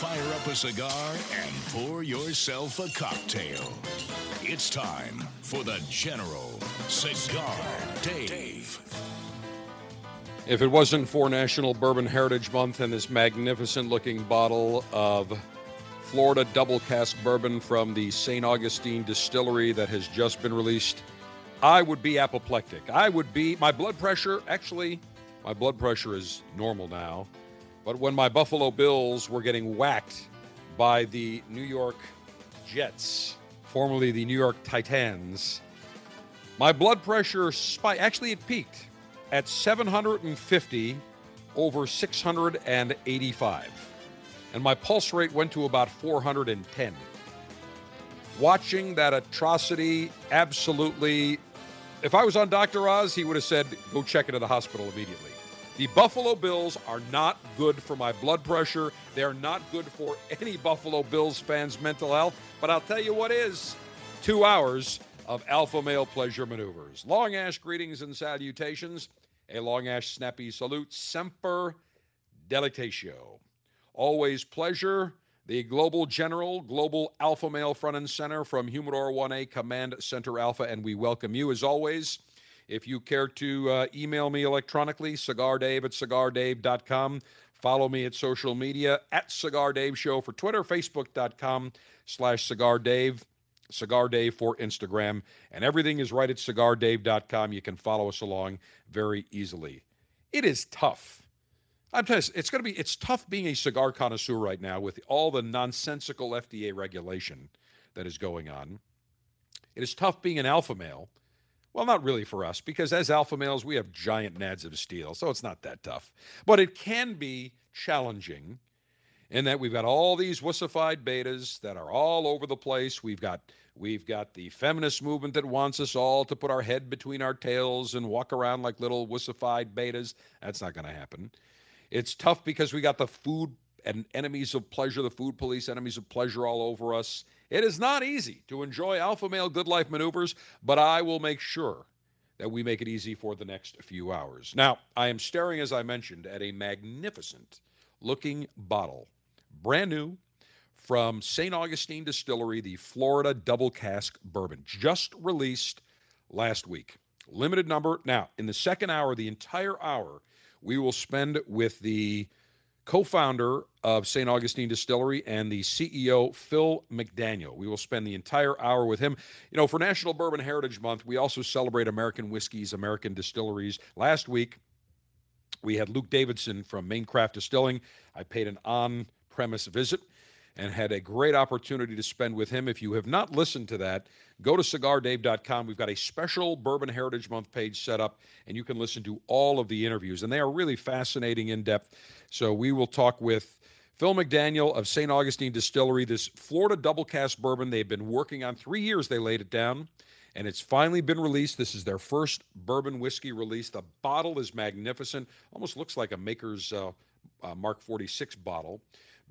fire up a cigar and pour yourself a cocktail. It's time for the General Cigar Dave. If it wasn't for National Bourbon Heritage Month and this magnificent looking bottle of Florida double cask bourbon from the St. Augustine distillery that has just been released, I would be apoplectic. I would be, my blood pressure, actually, my blood pressure is normal now. But when my Buffalo Bills were getting whacked by the New York Jets, formerly the New York Titans, my blood pressure spiked. Actually, it peaked at 750 over 685. And my pulse rate went to about 410. Watching that atrocity, absolutely. If I was on Dr. Oz, he would have said, go check into the hospital immediately. The Buffalo Bills are not good for my blood pressure. They're not good for any Buffalo Bills fans' mental health. But I'll tell you what is two hours of alpha male pleasure maneuvers. Long ash greetings and salutations. A long ash snappy salute. Semper delectatio. Always pleasure. The Global General, Global Alpha Male Front and Center from Humidor 1A Command Center Alpha, and we welcome you as always. If you care to uh, email me electronically, cigardave at cigardave.com. Follow me at social media at Cigar Dave Show for Twitter, Facebook.com slash Cigar Dave, Cigar Dave for Instagram, and everything is right at cigardave.com. You can follow us along very easily. It is tough. I'm telling you, it's going to be it's tough being a cigar connoisseur right now with all the nonsensical FDA regulation that is going on. It is tough being an alpha male. Well, not really for us, because as alpha males, we have giant nads of steel, so it's not that tough. But it can be challenging in that we've got all these wussified betas that are all over the place. We've got we've got the feminist movement that wants us all to put our head between our tails and walk around like little wussified betas. That's not going to happen. It's tough because we got the food and enemies of pleasure, the food police, enemies of pleasure all over us. It is not easy to enjoy alpha male good life maneuvers, but I will make sure that we make it easy for the next few hours. Now, I am staring, as I mentioned, at a magnificent looking bottle, brand new from St. Augustine Distillery, the Florida Double Cask Bourbon, just released last week. Limited number. Now, in the second hour, the entire hour, we will spend with the co founder of St. Augustine Distillery and the CEO, Phil McDaniel. We will spend the entire hour with him. You know, for National Bourbon Heritage Month, we also celebrate American whiskeys, American distilleries. Last week, we had Luke Davidson from Maine Craft Distilling. I paid an on premise visit and had a great opportunity to spend with him. If you have not listened to that, go to cigardave.com. We've got a special Bourbon Heritage Month page set up, and you can listen to all of the interviews. And they are really fascinating, in depth. So we will talk with Phil McDaniel of St. Augustine Distillery, this Florida double cask bourbon they've been working on. Three years they laid it down, and it's finally been released. This is their first bourbon whiskey release. The bottle is magnificent, almost looks like a Maker's uh, uh, Mark 46 bottle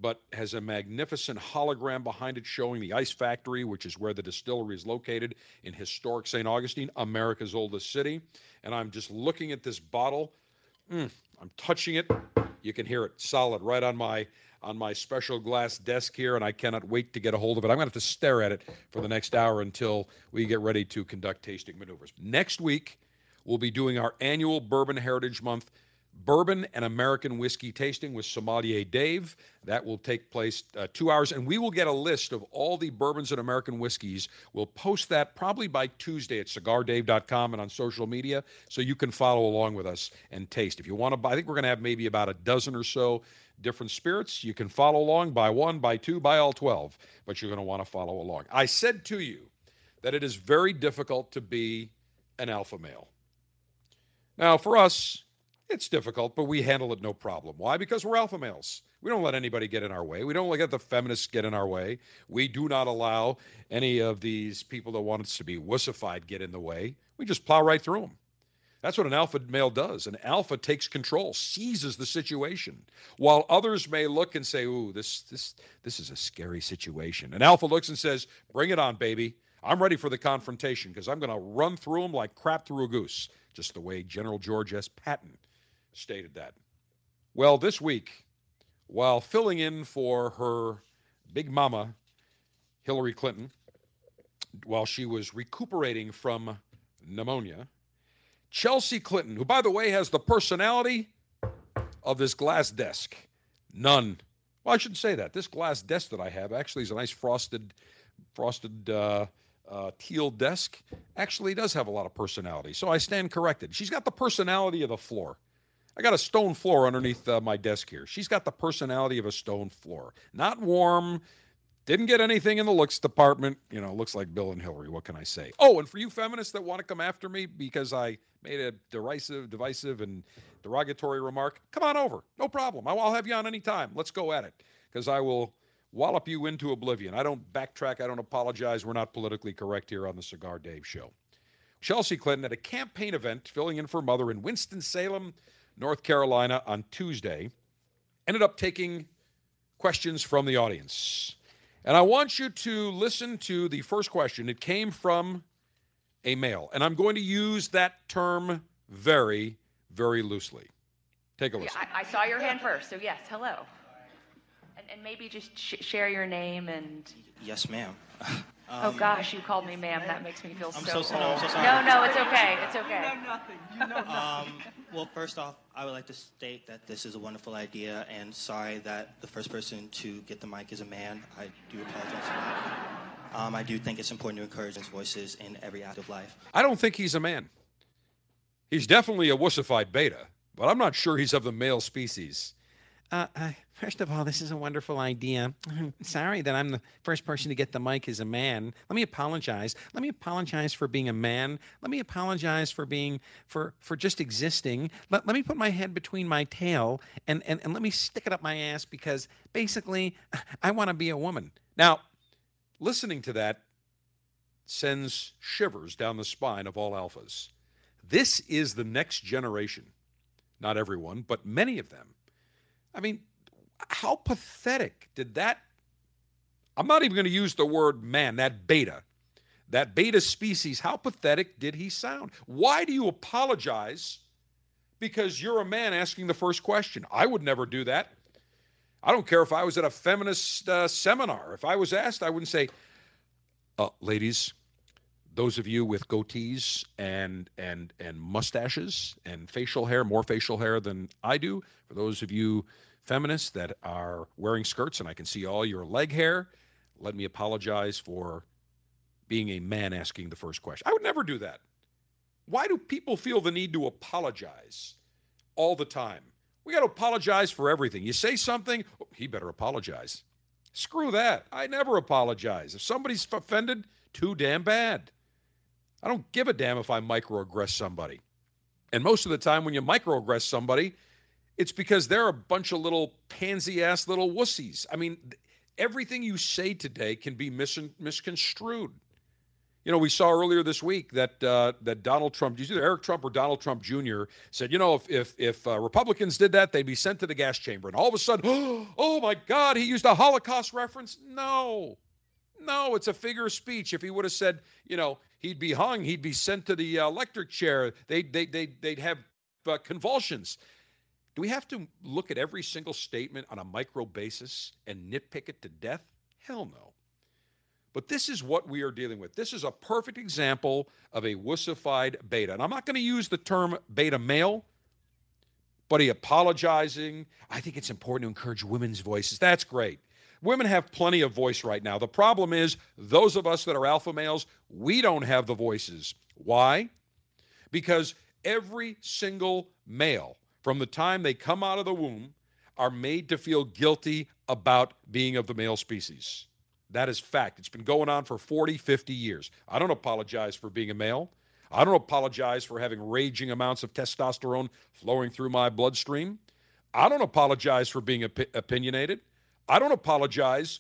but has a magnificent hologram behind it showing the ice factory, which is where the distillery is located in historic St. Augustine, America's oldest city. And I'm just looking at this bottle. Mm, I'm touching it. You can hear it solid right on my on my special glass desk here, and I cannot wait to get a hold of it. I'm going to have to stare at it for the next hour until we get ready to conduct tasting maneuvers. Next week, we'll be doing our annual Bourbon Heritage Month bourbon and American whiskey tasting with sommelier Dave. That will take place uh, two hours, and we will get a list of all the bourbons and American whiskeys. We'll post that probably by Tuesday at cigardave.com and on social media, so you can follow along with us and taste. If you want to buy, I think we're going to have maybe about a dozen or so different spirits. You can follow along, buy one, buy two, buy all 12, but you're going to want to follow along. I said to you that it is very difficult to be an alpha male. Now, for us, it's difficult, but we handle it no problem. Why? Because we're alpha males. We don't let anybody get in our way. We don't let the feminists get in our way. We do not allow any of these people that want us to be wussified get in the way. We just plow right through them. That's what an alpha male does. An alpha takes control, seizes the situation, while others may look and say, "Ooh, this this this is a scary situation." An alpha looks and says, "Bring it on, baby. I'm ready for the confrontation because I'm going to run through them like crap through a goose." Just the way General George S. Patton stated that. Well, this week, while filling in for her big mama, Hillary Clinton, while she was recuperating from pneumonia, Chelsea Clinton, who, by the way, has the personality of this glass desk. None. Well, I shouldn't say that. This glass desk that I have actually is a nice frosted, frosted uh, uh, teal desk. Actually, does have a lot of personality. So I stand corrected. She's got the personality of the floor. I got a stone floor underneath uh, my desk here. She's got the personality of a stone floor. Not warm. Didn't get anything in the looks department. You know, looks like Bill and Hillary. What can I say? Oh, and for you feminists that want to come after me because I made a derisive, divisive, and derogatory remark, come on over. No problem. I'll have you on any time. Let's go at it because I will wallop you into oblivion. I don't backtrack. I don't apologize. We're not politically correct here on the Cigar Dave Show. Chelsea Clinton at a campaign event filling in for mother in Winston-Salem, North Carolina on Tuesday, ended up taking questions from the audience. And I want you to listen to the first question. It came from a male. And I'm going to use that term very, very loosely. Take a listen. Yeah, I, I, saw your hand first, so yes, hello. And, and maybe just sh- share your name and. Yes, ma'am. Um, oh gosh, you called me ma'am. That makes me feel I'm so, so, old. No, I'm so sorry. No, no, it's okay. It's okay. You know nothing. You know nothing. Um, well, first off, I would like to state that this is a wonderful idea, and sorry that the first person to get the mic is a man. I do apologize for that. Um, I do think it's important to encourage his voices in every act of life. I don't think he's a man. He's definitely a wussified beta, but I'm not sure he's of the male species. Uh, uh, first of all, this is a wonderful idea. Sorry that I'm the first person to get the mic as a man. Let me apologize. Let me apologize for being a man. Let me apologize for being for for just existing. Let, let me put my head between my tail and, and, and let me stick it up my ass because basically I want to be a woman. Now, listening to that sends shivers down the spine of all alphas. This is the next generation. Not everyone, but many of them I mean, how pathetic did that? I'm not even going to use the word man, that beta, that beta species, how pathetic did he sound? Why do you apologize because you're a man asking the first question? I would never do that. I don't care if I was at a feminist uh, seminar. If I was asked, I wouldn't say, uh, ladies, those of you with goatees and and and mustaches and facial hair, more facial hair than I do. For those of you feminists that are wearing skirts and I can see all your leg hair, let me apologize for being a man asking the first question. I would never do that. Why do people feel the need to apologize all the time? We got to apologize for everything. You say something, oh, he better apologize. Screw that. I never apologize. If somebody's offended, too damn bad. I don't give a damn if I microaggress somebody. And most of the time, when you microaggress somebody, it's because they're a bunch of little pansy ass little wussies. I mean, everything you say today can be mis- misconstrued. You know, we saw earlier this week that uh, that Donald Trump, either Eric Trump or Donald Trump Jr. said, you know, if if, if uh, Republicans did that, they'd be sent to the gas chamber. And all of a sudden, oh my God, he used a Holocaust reference. No, no, it's a figure of speech. If he would have said, you know, he'd be hung, he'd be sent to the uh, electric chair. They'd, they they they'd have uh, convulsions. Do we have to look at every single statement on a micro basis and nitpick it to death? Hell no. But this is what we are dealing with. This is a perfect example of a wussified beta. And I'm not going to use the term beta male but he apologizing. I think it's important to encourage women's voices. That's great. Women have plenty of voice right now. The problem is, those of us that are alpha males, we don't have the voices. Why? Because every single male, from the time they come out of the womb, are made to feel guilty about being of the male species. That is fact. It's been going on for 40, 50 years. I don't apologize for being a male. I don't apologize for having raging amounts of testosterone flowing through my bloodstream. I don't apologize for being op- opinionated. I don't apologize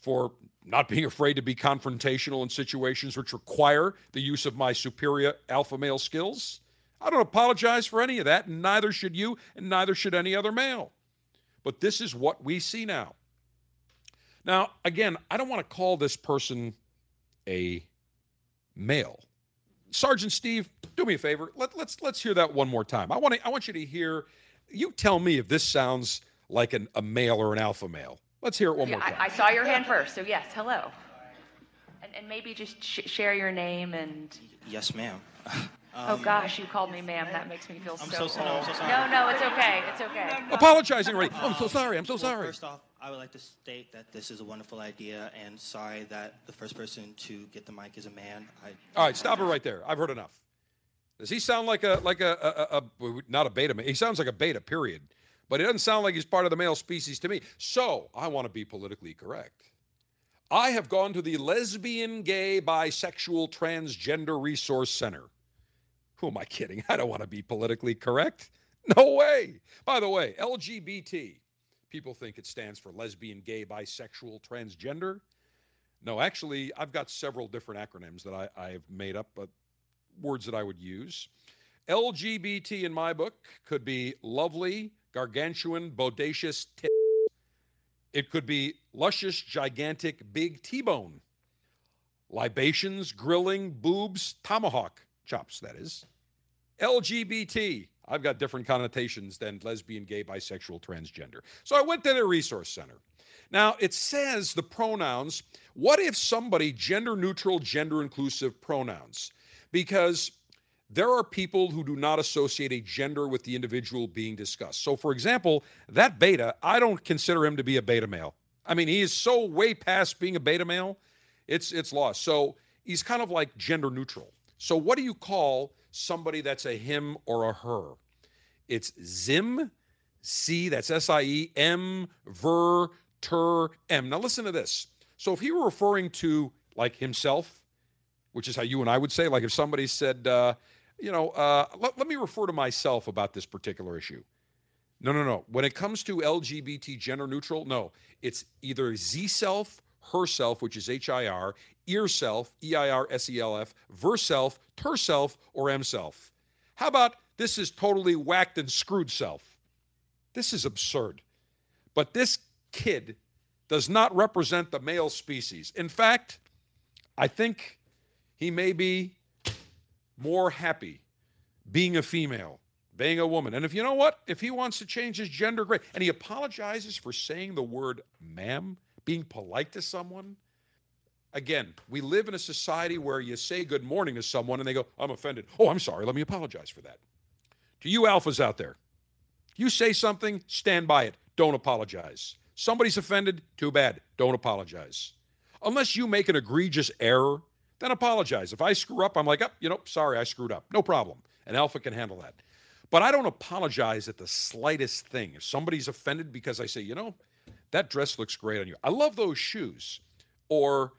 for not being afraid to be confrontational in situations which require the use of my superior alpha male skills. I don't apologize for any of that, and neither should you, and neither should any other male. But this is what we see now. Now, again, I don't want to call this person a male. Sergeant Steve, do me a favor. Let, let's let's hear that one more time. I want to, I want you to hear. You tell me if this sounds like an, a male or an alpha male. Let's hear it one Yeah, more time. I, I saw your hand first, so yes, hello. And, and maybe just sh- share your name and. Yes, ma'am. oh gosh, you called me ma'am. That makes me feel I'm so so sorry, I'm old. so sorry. No, no, it's okay. It's okay. Apologizing already. Oh, I'm so sorry. I'm so Well, sorry. First off, I would like to state that this is a wonderful idea, and sorry that the first person to get the mic is a man. I All right, stop it right there. I've heard enough. Does he sound like a like a, a, a, a not a beta? Man? He sounds like a beta. Period. But it doesn't sound like he's part of the male species to me. So I want to be politically correct. I have gone to the lesbian, gay, bisexual, transgender resource center. Who am I kidding? I don't want to be politically correct. No way. By the way, LGBT, people think it stands for lesbian, gay, bisexual, transgender. No, actually, I've got several different acronyms that I, I've made up, but words that I would use. LGBT in my book could be lovely, gargantuan, bodacious. It could be luscious, gigantic, big T-bone. Libations, grilling, boobs, tomahawk chops, that is. LGBT. I've got different connotations than lesbian, gay, bisexual, transgender. So I went to the resource center. Now, it says the pronouns. What if somebody gender neutral, gender inclusive pronouns? Because there are people who do not associate a gender with the individual being discussed. So, for example, that beta, I don't consider him to be a beta male. I mean, he is so way past being a beta male, it's it's lost. So he's kind of like gender neutral. So what do you call somebody that's a him or a her? It's zim, C, that's S I E, M, ver, ter, M. Now listen to this. So if he were referring to like himself, which is how you and I would say, like if somebody said, uh, you know, uh, let, let me refer to myself about this particular issue. No, no, no. When it comes to LGBT gender neutral, no. It's either Z self, herself, which is H I R, ear self, E I R S E L F, verself, terself, or M self. How about this is totally whacked and screwed self? This is absurd. But this kid does not represent the male species. In fact, I think he may be more happy being a female, being a woman. And if you know what, if he wants to change his gender, great. And he apologizes for saying the word ma'am, being polite to someone. Again, we live in a society where you say good morning to someone and they go, I'm offended. Oh, I'm sorry. Let me apologize for that. To you alphas out there, you say something, stand by it. Don't apologize. Somebody's offended, too bad. Don't apologize. Unless you make an egregious error, then apologize. If I screw up, I'm like, oh, you know, sorry, I screwed up. No problem. An alpha can handle that. But I don't apologize at the slightest thing. If somebody's offended because I say, you know, that dress looks great on you. I love those shoes. Or,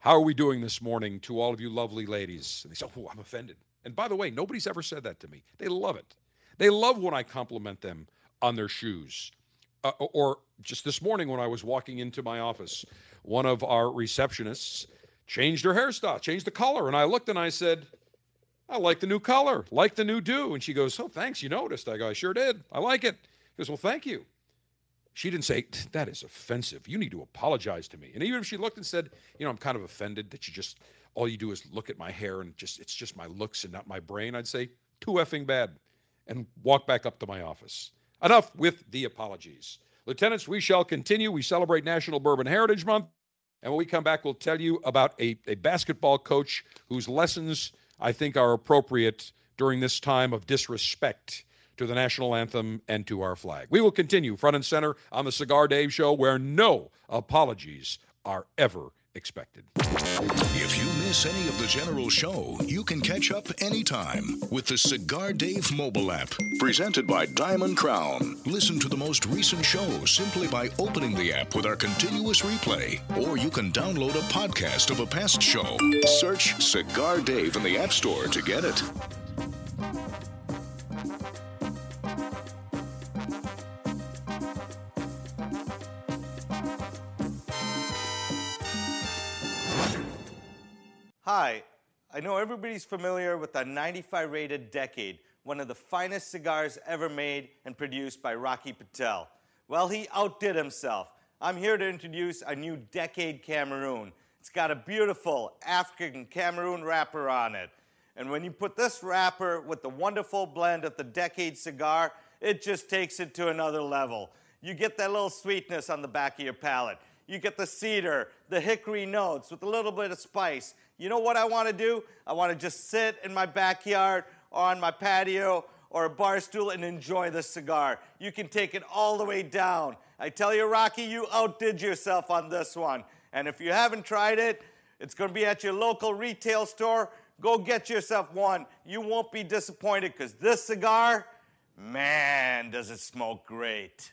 how are we doing this morning to all of you lovely ladies? And they say, oh, I'm offended. And by the way, nobody's ever said that to me. They love it. They love when I compliment them on their shoes. Uh, or just this morning when I was walking into my office, one of our receptionists changed her hairstyle, changed the color. And I looked and I said, I like the new color, like the new do. And she goes, Oh, thanks, you noticed. I go, I sure did. I like it. He goes, Well, thank you. She didn't say, That is offensive. You need to apologize to me. And even if she looked and said, You know, I'm kind of offended that you just, all you do is look at my hair and just, it's just my looks and not my brain, I'd say, Too effing bad. And walk back up to my office. Enough with the apologies. Lieutenants, we shall continue. We celebrate National Bourbon Heritage Month. And when we come back, we'll tell you about a, a basketball coach whose lessons I think are appropriate during this time of disrespect to the national anthem and to our flag. We will continue front and center on the Cigar Dave Show, where no apologies are ever expected. If you miss any of the general show, you can catch up anytime with the Cigar Dave mobile app. Presented by Diamond Crown. Listen to the most recent show simply by opening the app with our continuous replay, or you can download a podcast of a past show. Search Cigar Dave in the App Store to get it. I know everybody's familiar with the 95 rated Decade, one of the finest cigars ever made and produced by Rocky Patel. Well, he outdid himself. I'm here to introduce a new Decade Cameroon. It's got a beautiful African Cameroon wrapper on it. And when you put this wrapper with the wonderful blend of the Decade cigar, it just takes it to another level. You get that little sweetness on the back of your palate. You get the cedar, the hickory notes with a little bit of spice. You know what I want to do? I want to just sit in my backyard or on my patio or a bar stool and enjoy the cigar. You can take it all the way down. I tell you, Rocky, you outdid yourself on this one. And if you haven't tried it, it's going to be at your local retail store. Go get yourself one. You won't be disappointed because this cigar, man, does it smoke great.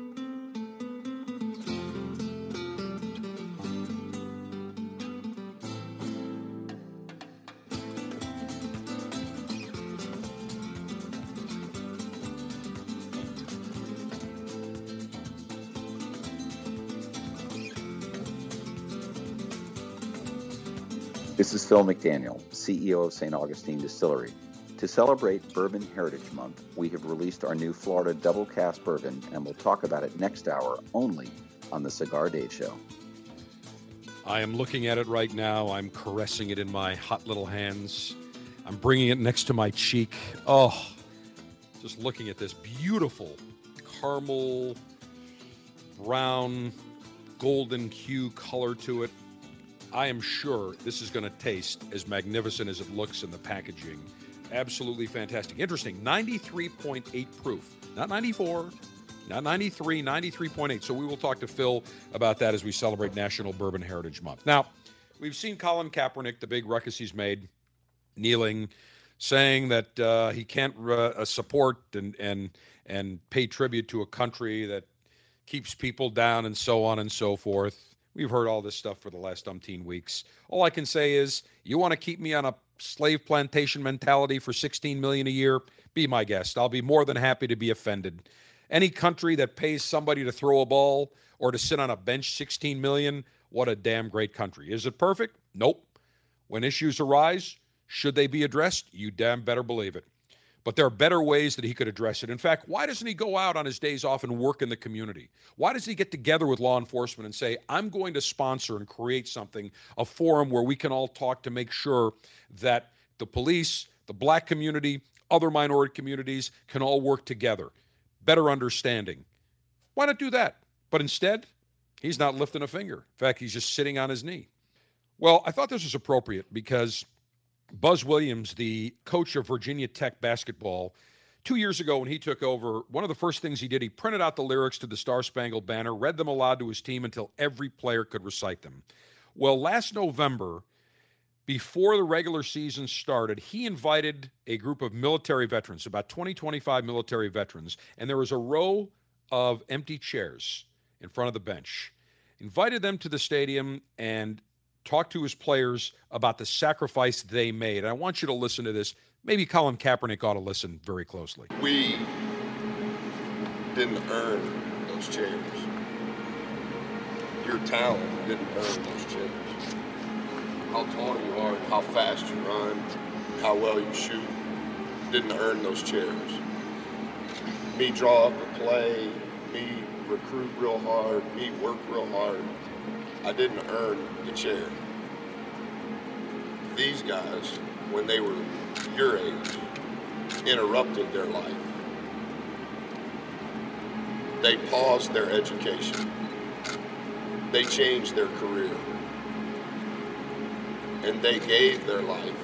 This is Phil McDaniel, CEO of St. Augustine Distillery. To celebrate Bourbon Heritage Month, we have released our new Florida Double Cask Bourbon, and we'll talk about it next hour only on the Cigar Dave Show. I am looking at it right now. I'm caressing it in my hot little hands. I'm bringing it next to my cheek. Oh, just looking at this beautiful caramel, brown, golden hue color to it. I am sure this is going to taste as magnificent as it looks in the packaging. Absolutely fantastic. Interesting. 93.8 proof, not 94, not 93, 93.8. So we will talk to Phil about that as we celebrate National Bourbon Heritage Month. Now, we've seen Colin Kaepernick, the big ruckus he's made, kneeling, saying that uh, he can't uh, support and, and, and pay tribute to a country that keeps people down and so on and so forth. We've heard all this stuff for the last umpteen weeks. All I can say is, you want to keep me on a slave plantation mentality for 16 million a year? Be my guest. I'll be more than happy to be offended. Any country that pays somebody to throw a ball or to sit on a bench 16 million, what a damn great country. Is it perfect? Nope. When issues arise, should they be addressed? You damn better believe it. But there are better ways that he could address it. In fact, why doesn't he go out on his days off and work in the community? Why does he get together with law enforcement and say, I'm going to sponsor and create something, a forum where we can all talk to make sure that the police, the black community, other minority communities can all work together? Better understanding. Why not do that? But instead, he's not lifting a finger. In fact, he's just sitting on his knee. Well, I thought this was appropriate because Buzz Williams, the coach of Virginia Tech basketball, two years ago when he took over, one of the first things he did, he printed out the lyrics to the Star Spangled Banner, read them aloud to his team until every player could recite them. Well, last November, before the regular season started, he invited a group of military veterans, about 20, 25 military veterans, and there was a row of empty chairs in front of the bench. Invited them to the stadium and talked to his players about the sacrifice they made. I want you to listen to this. Maybe Colin Kaepernick ought to listen very closely. We didn't earn those chairs. Your talent didn't earn those chairs how tall you are, how fast you run, how well you shoot, didn't earn those chairs. Me draw up a play, me recruit real hard, me work real hard, I didn't earn the chair. These guys, when they were your age, interrupted their life. They paused their education. They changed their career and they gave their life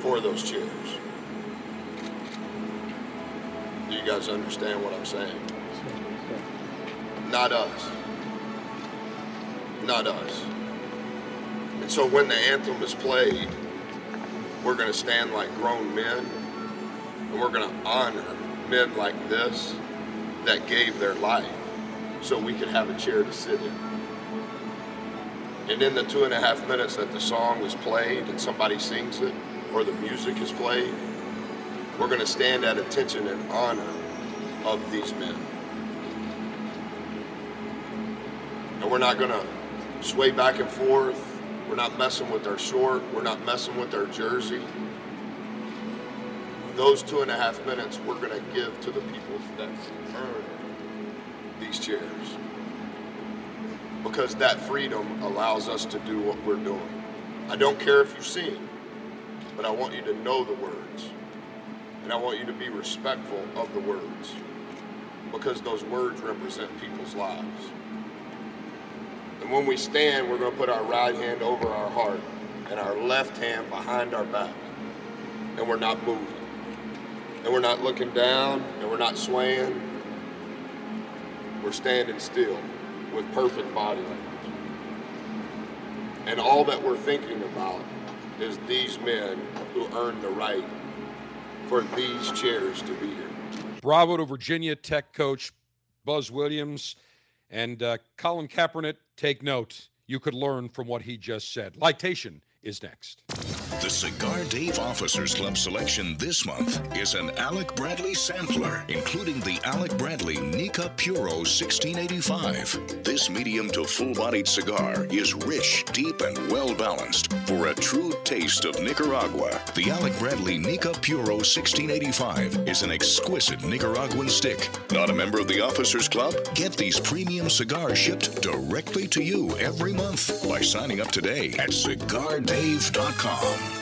for those chairs. Do you guys understand what I'm saying? Not us. Not us. And so when the anthem is played, we're going to stand like grown men and we're going to honor men like this that gave their life so we could have a chair to sit in. And in the two and a half minutes that the song is played and somebody sings it or the music is played, we're going to stand at attention and honor of these men. And we're not going to sway back and forth. We're not messing with our short. We're not messing with our jersey. Those two and a half minutes we're going to give to the people that earn these chairs because that freedom allows us to do what we're doing. I don't care if you sing, but I want you to know the words. And I want you to be respectful of the words because those words represent people's lives. When we stand, we're going to put our right hand over our heart and our left hand behind our back. And we're not moving. And we're not looking down and we're not swaying. We're standing still with perfect body language. And all that we're thinking about is these men who earned the right for these chairs to be here. Bravo to Virginia Tech coach Buzz Williams and uh, Colin Kaepernick. Take note. You could learn from what he just said. Lightation is next. The Cigar Dave Officers Club selection this month is an Alec Bradley sampler, including the Alec Bradley Nica Puro 1685. This medium to full bodied cigar is rich, deep, and well balanced. For a true taste of Nicaragua, the Alec Bradley Nica Puro 1685 is an exquisite Nicaraguan stick. Not a member of the Officers Club? Get these premium cigars shipped directly to you every month by signing up today at cigardave.com.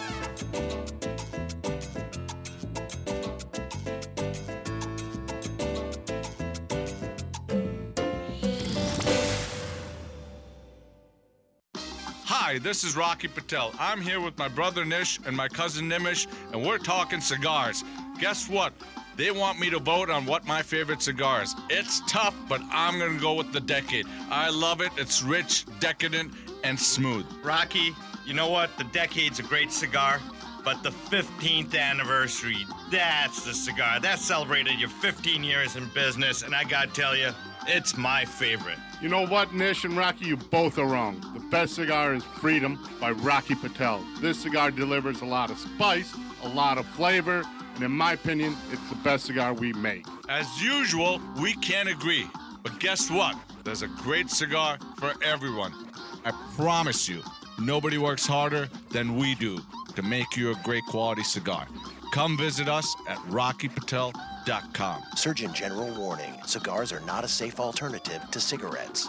Hi, this is Rocky Patel. I'm here with my brother Nish and my cousin Nimish, and we're talking cigars. Guess what? They want me to vote on what my favorite cigar is. It's tough, but I'm gonna go with the Decade. I love it. It's rich, decadent, and smooth. Rocky, you know what? The Decade's a great cigar, but the 15th anniversary, that's the cigar. That celebrated your 15 years in business, and I gotta tell you, it's my favorite. You know what, Nish and Rocky, you both are wrong. The best cigar is Freedom by Rocky Patel. This cigar delivers a lot of spice, a lot of flavor, and in my opinion, it's the best cigar we make. As usual, we can't agree. But guess what? There's a great cigar for everyone. I promise you, nobody works harder than we do to make you a great quality cigar. Come visit us at rockypatel.com. Surgeon General warning cigars are not a safe alternative to cigarettes.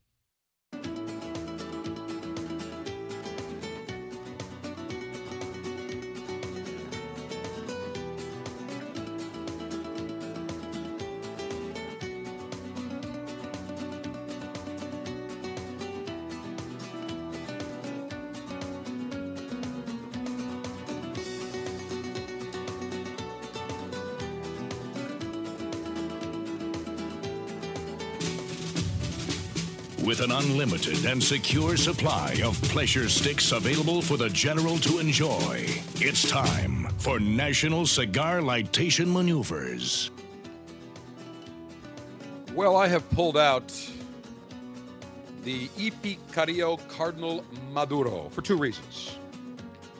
An unlimited and secure supply of pleasure sticks available for the general to enjoy. It's time for National Cigar Lightation Maneuvers. Well, I have pulled out the EP Carrillo Cardinal Maduro for two reasons.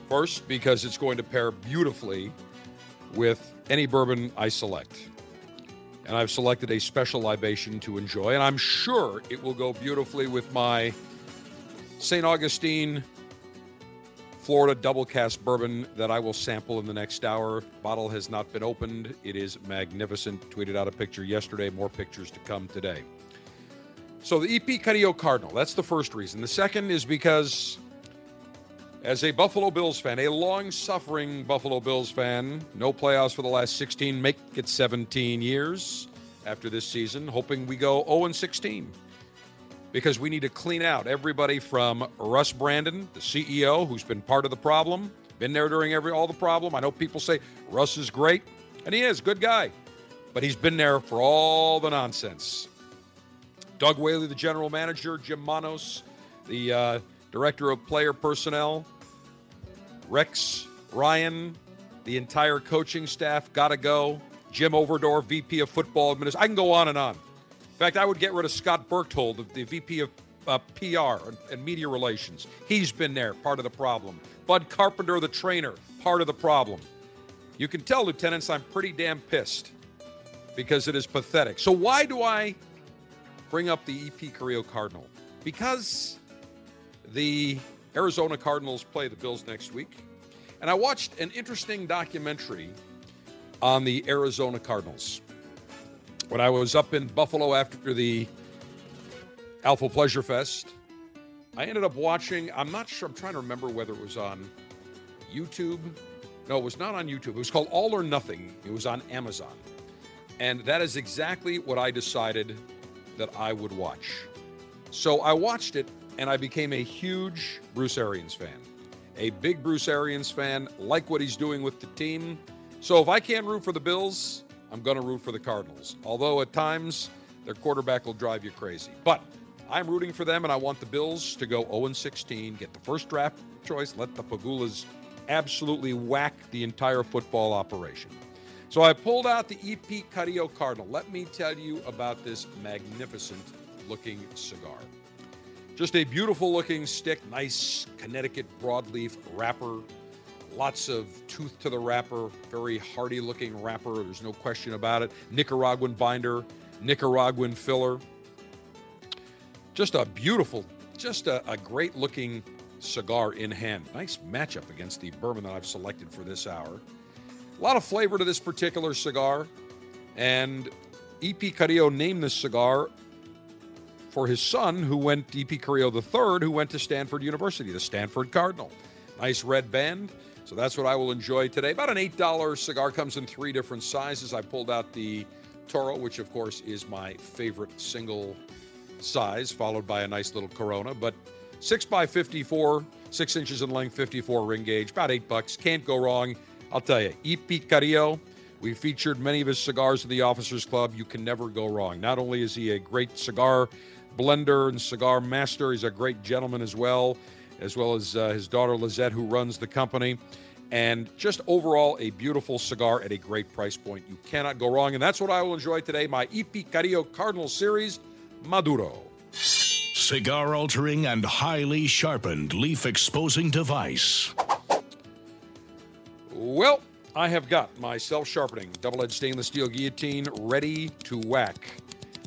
First, because it's going to pair beautifully with any bourbon I select. And I've selected a special libation to enjoy, and I'm sure it will go beautifully with my St. Augustine Florida double cask bourbon that I will sample in the next hour. Bottle has not been opened. It is magnificent. Tweeted out a picture yesterday, more pictures to come today. So the EP Carrillo Cardinal, that's the first reason. The second is because as a Buffalo Bills fan, a long suffering Buffalo Bills fan, no playoffs for the last 16, make it 17 years after this season, hoping we go 0 16 because we need to clean out everybody from Russ Brandon, the CEO, who's been part of the problem, been there during every all the problem. I know people say Russ is great, and he is good guy, but he's been there for all the nonsense. Doug Whaley, the general manager, Jim Monos, the uh, director of player personnel, Rex Ryan, the entire coaching staff got to go. Jim Overdorf, VP of football administration. I can go on and on. In fact, I would get rid of Scott Berchtold, the VP of uh, PR and media relations. He's been there, part of the problem. Bud Carpenter, the trainer, part of the problem. You can tell, lieutenants, I'm pretty damn pissed because it is pathetic. So, why do I bring up the EP Carrillo Cardinal? Because the Arizona Cardinals play the Bills next week. And I watched an interesting documentary on the Arizona Cardinals. When I was up in Buffalo after the Alpha Pleasure Fest, I ended up watching, I'm not sure, I'm trying to remember whether it was on YouTube. No, it was not on YouTube. It was called All or Nothing. It was on Amazon. And that is exactly what I decided that I would watch. So I watched it and I became a huge Bruce Arians fan. A big Bruce Arians fan, like what he's doing with the team. So if I can't root for the Bills, I'm going to root for the Cardinals. Although at times their quarterback will drive you crazy. But I'm rooting for them, and I want the Bills to go 0 16, get the first draft choice, let the Pegulas absolutely whack the entire football operation. So I pulled out the EP Carrillo Cardinal. Let me tell you about this magnificent looking cigar. Just a beautiful looking stick, nice Connecticut broadleaf wrapper, lots of tooth to the wrapper, very hardy looking wrapper, there's no question about it. Nicaraguan binder, Nicaraguan filler. Just a beautiful, just a, a great looking cigar in hand. Nice matchup against the bourbon that I've selected for this hour. A lot of flavor to this particular cigar, and EP Carrillo named this cigar for his son, who went EP Carrillo III, who went to Stanford University, the Stanford Cardinal. Nice red band. So that's what I will enjoy today. About an $8 cigar comes in three different sizes. I pulled out the Toro, which of course is my favorite single size, followed by a nice little Corona. But 6 by 54, 6 inches in length, 54 ring gauge, about 8 bucks. Can't go wrong. I'll tell you, EP Carrillo, we featured many of his cigars at the Officers Club. You can never go wrong. Not only is he a great cigar blender and cigar master, he's a great gentleman as well, as well as uh, his daughter Lissette, who runs the company. And just overall, a beautiful cigar at a great price point. You cannot go wrong. And that's what I will enjoy today my EP Carrillo Cardinal Series Maduro. Cigar altering and highly sharpened leaf exposing device. Well, I have got my self sharpening double edged stainless steel guillotine ready to whack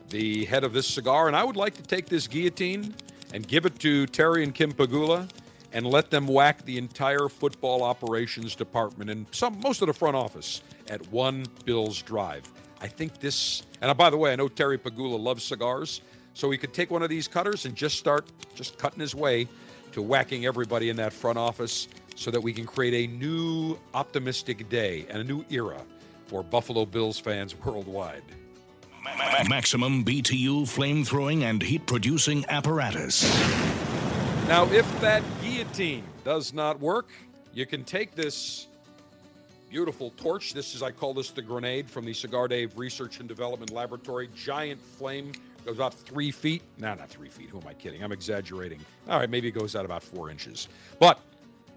the head of this cigar. And I would like to take this guillotine and give it to Terry and Kim Pegula and let them whack the entire football operations department and some most of the front office at one Bills Drive. I think this, and uh, by the way, I know Terry Pegula loves cigars, so he could take one of these cutters and just start just cutting his way to whacking everybody in that front office so that we can create a new optimistic day and a new era for Buffalo Bills fans worldwide. Maximum BTU flame throwing and heat producing apparatus. Now, if that guillotine does not work, you can take this beautiful torch. This is, I call this the grenade from the Cigar Dave Research and Development Laboratory. Giant flame goes about three feet. No, not three feet. Who am I kidding? I'm exaggerating. All right, maybe it goes out about four inches. But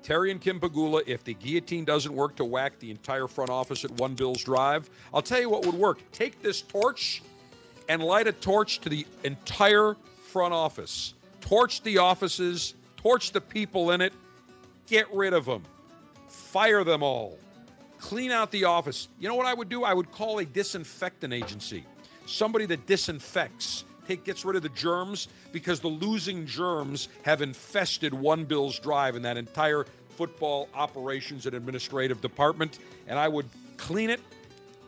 Terry and Kim Pegula, if the guillotine doesn't work to whack the entire front office at One Bills Drive, I'll tell you what would work. Take this torch and light a torch to the entire front office. Torch the offices, torch the people in it, get rid of them, fire them all, clean out the office. You know what I would do? I would call a disinfectant agency, somebody that disinfects. Take, gets rid of the germs because the losing germs have infested One Bills Drive and that entire football operations and administrative department. And I would clean it,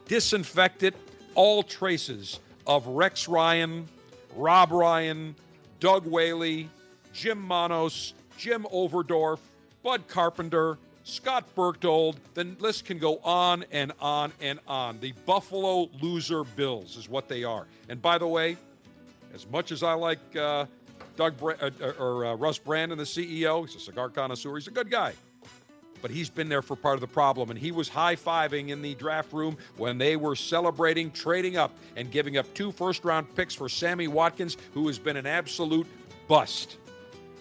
disinfect it, all traces of Rex Ryan, Rob Ryan, Doug Whaley, Jim Monos, Jim Overdorf, Bud Carpenter, Scott Berchtold. The list can go on and on and on. The Buffalo Loser Bills is what they are. And by the way, as much as I like uh, Doug Bra- uh, or uh, Russ Brandon, the CEO, he's a cigar connoisseur. He's a good guy, but he's been there for part of the problem. And he was high fiving in the draft room when they were celebrating trading up and giving up two first round picks for Sammy Watkins, who has been an absolute bust.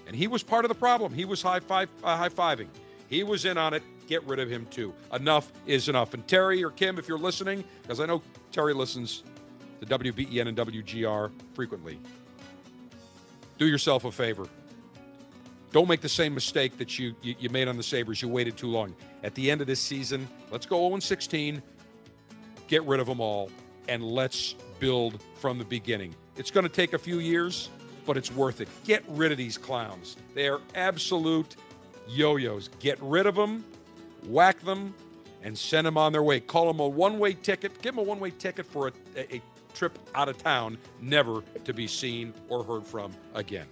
And he was part of the problem. He was high five, uh, high fiving. He was in on it. Get rid of him too. Enough is enough. And Terry or Kim, if you're listening, because I know Terry listens to WBEN and WGR frequently. Do yourself a favor. Don't make the same mistake that you, you, you made on the Sabres. You waited too long. At the end of this season, let's go 0 16, get rid of them all, and let's build from the beginning. It's going to take a few years, but it's worth it. Get rid of these clowns. They are absolute yo yos. Get rid of them, whack them, and send them on their way. Call them a one way ticket. Give them a one way ticket for a, a, a trip out of town, never to be seen or heard from again.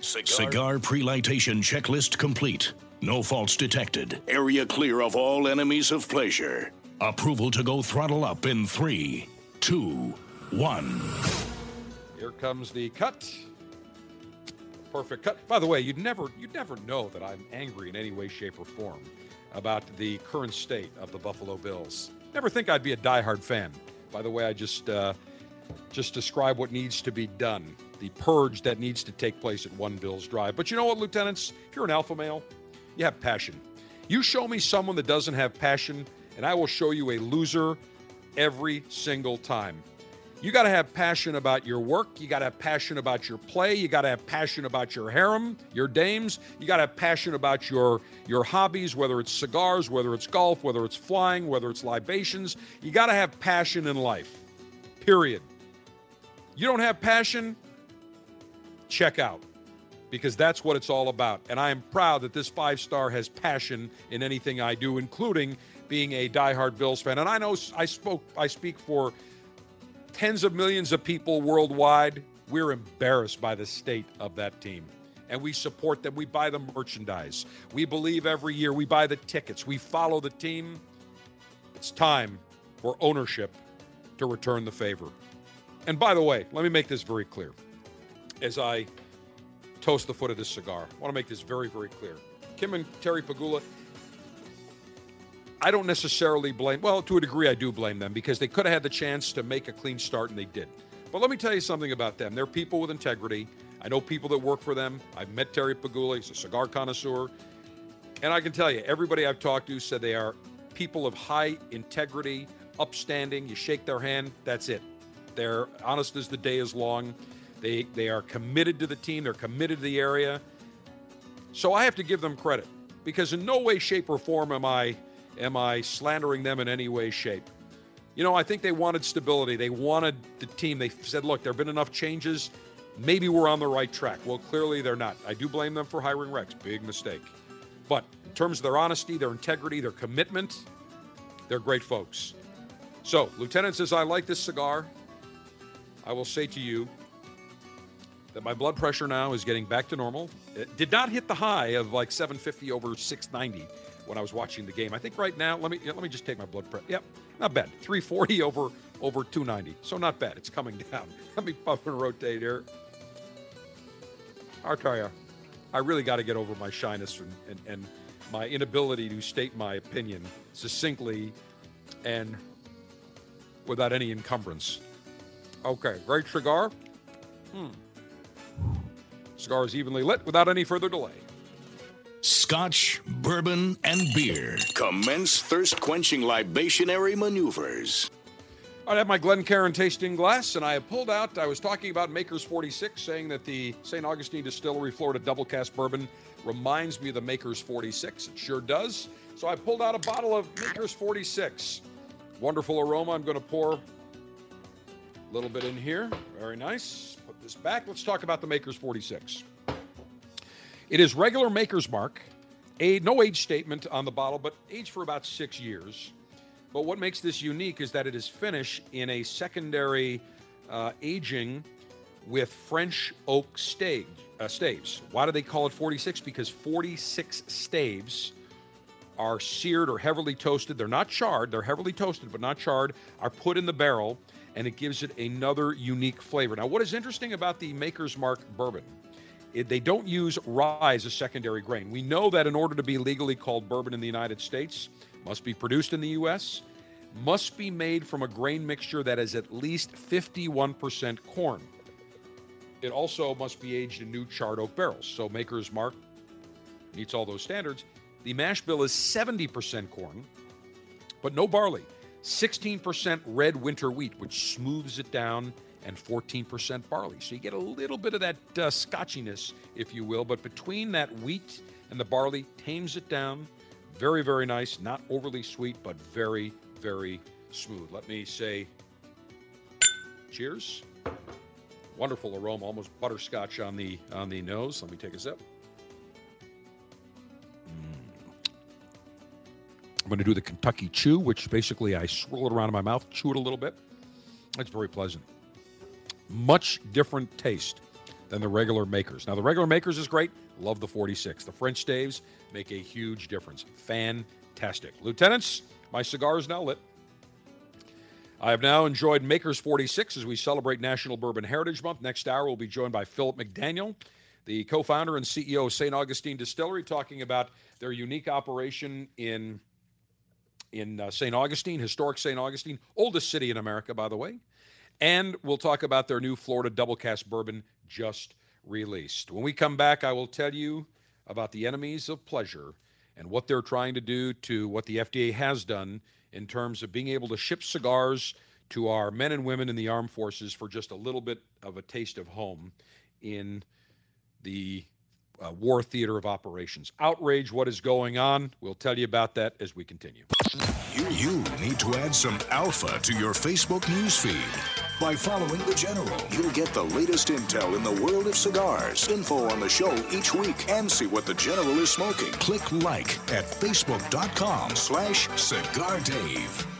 Cigar pre-lightation checklist complete. No faults detected. Area clear of all enemies of pleasure. Approval to go throttle up in three, two, one. Here comes the cut. Perfect cut. By the way, you'd never you'd never know that I'm angry in any way, shape, or form about the current state of the Buffalo Bills. Never think I'd be a diehard fan. By the way, I just uh, just describe what needs to be done, the purge that needs to take place at One Bills Drive. But you know what, lieutenants? If you're an alpha male, you have passion. You show me someone that doesn't have passion, and I will show you a loser every single time. You got to have passion about your work. You got to have passion about your play. You got to have passion about your harem, your dames. You got to have passion about your your hobbies, whether it's cigars, whether it's golf, whether it's flying, whether it's libations. You got to have passion in life. Period. You don't have passion? Check out because that's what it's all about. And I am proud that this five star has passion in anything I do, including being a diehard Bills fan. And I know I spoke I speak for tens of millions of people worldwide. We're embarrassed by the state of that team. And we support them. We buy the merchandise. We believe every year. We buy the tickets. We follow the team. It's time for ownership to return the favor. And by the way, let me make this very clear. As I toast the foot of this cigar, I want to make this very, very clear. Kim and Terry Pegula, I don't necessarily blame, well, to a degree, I do blame them because they could have had the chance to make a clean start and they didn't. But let me tell you something about them. They're people with integrity. I know people that work for them. I've met Terry Pegula, he's a cigar connoisseur. And I can tell you, everybody I've talked to said they are people of high integrity, upstanding. You shake their hand, that's it. They're honest as the day is long. They, they are committed to the team, they're committed to the area. So I have to give them credit because in no way, shape, or form am I am I slandering them in any way, shape. You know, I think they wanted stability. They wanted the team. They said, look, there have been enough changes. Maybe we're on the right track. Well, clearly they're not. I do blame them for hiring Rex. Big mistake. But in terms of their honesty, their integrity, their commitment, they're great folks. So, Lieutenant says, I like this cigar. I will say to you that my blood pressure now is getting back to normal. It did not hit the high of like 750 over 690 when I was watching the game. I think right now, let me let me just take my blood pressure. Yep, not bad. 340 over over 290. So not bad. It's coming down. Let me puff and rotate here. I'll tell you, I really got to get over my shyness and, and, and my inability to state my opinion succinctly and without any encumbrance. Okay, great cigar. Hmm. Cigar is evenly lit without any further delay. Scotch, bourbon, and beer. Commence thirst quenching libationary maneuvers. I have my Glencairn tasting glass, and I have pulled out. I was talking about Maker's 46, saying that the St. Augustine Distillery Florida Double Cask Bourbon reminds me of the Maker's 46. It sure does. So I pulled out a bottle of Maker's 46. Wonderful aroma. I'm going to pour a little bit in here. Very nice. Put this back. Let's talk about the Maker's 46. It is regular Maker's Mark. A, no age statement on the bottle, but aged for about six years. But what makes this unique is that it is finished in a secondary uh, aging with French oak stave, uh, staves. Why do they call it 46? Because 46 staves are seared or heavily toasted. They're not charred, they're heavily toasted, but not charred, are put in the barrel, and it gives it another unique flavor. Now, what is interesting about the Maker's Mark bourbon? They don't use rye as a secondary grain. We know that in order to be legally called bourbon in the United States, must be produced in the U.S., must be made from a grain mixture that is at least 51% corn. It also must be aged in new charred oak barrels. So Maker's Mark meets all those standards. The mash bill is 70% corn, but no barley. 16% red winter wheat, which smooths it down, and 14% barley. So you get a little bit of that uh, scotchiness, if you will, but between that wheat and the barley, tames it down. Very, very nice. Not overly sweet, but very, very smooth. Let me say cheers. Wonderful aroma, almost butterscotch on the on the nose. Let me take a sip. I'm going to do the Kentucky Chew, which basically I swirl it around in my mouth, chew it a little bit. It's very pleasant. Much different taste than the regular makers. Now, the regular makers is great. Love the 46. The French staves make a huge difference. Fantastic. Lieutenants, my cigar is now lit. I have now enjoyed Makers 46 as we celebrate National Bourbon Heritage Month. Next hour, we'll be joined by Philip McDaniel, the co founder and CEO of St. Augustine Distillery, talking about their unique operation in in uh, St. Augustine, historic St. Augustine, oldest city in America, by the way. And we'll talk about their new Florida double cask bourbon just released. When we come back, I will tell you about the enemies of pleasure and what they're trying to do to what the FDA has done in terms of being able to ship cigars to our men and women in the armed forces for just a little bit of a taste of home in the uh, war theater of operations. Outrage, what is going on? We'll tell you about that as we continue. You, you need to add some alpha to your Facebook newsfeed. By following The General, you'll get the latest intel in the world of cigars, info on the show each week, and see what The General is smoking. Click like at facebook.com slash Cigar Dave.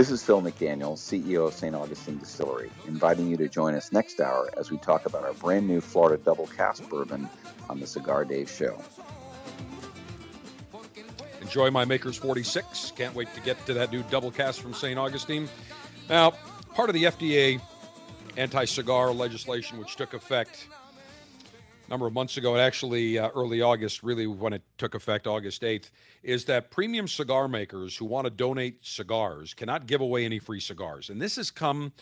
This is Phil McDaniel, CEO of St. Augustine Distillery, inviting you to join us next hour as we talk about our brand new Florida Double Cask Bourbon on the Cigar Dave Show. Enjoy my Maker's 46. Can't wait to get to that new double cask from St. Augustine. Now, part of the FDA anti cigar legislation, which took effect number of months ago, and actually uh, early August, really when it took effect, August 8th, is that premium cigar makers who want to donate cigars cannot give away any free cigars. And this has come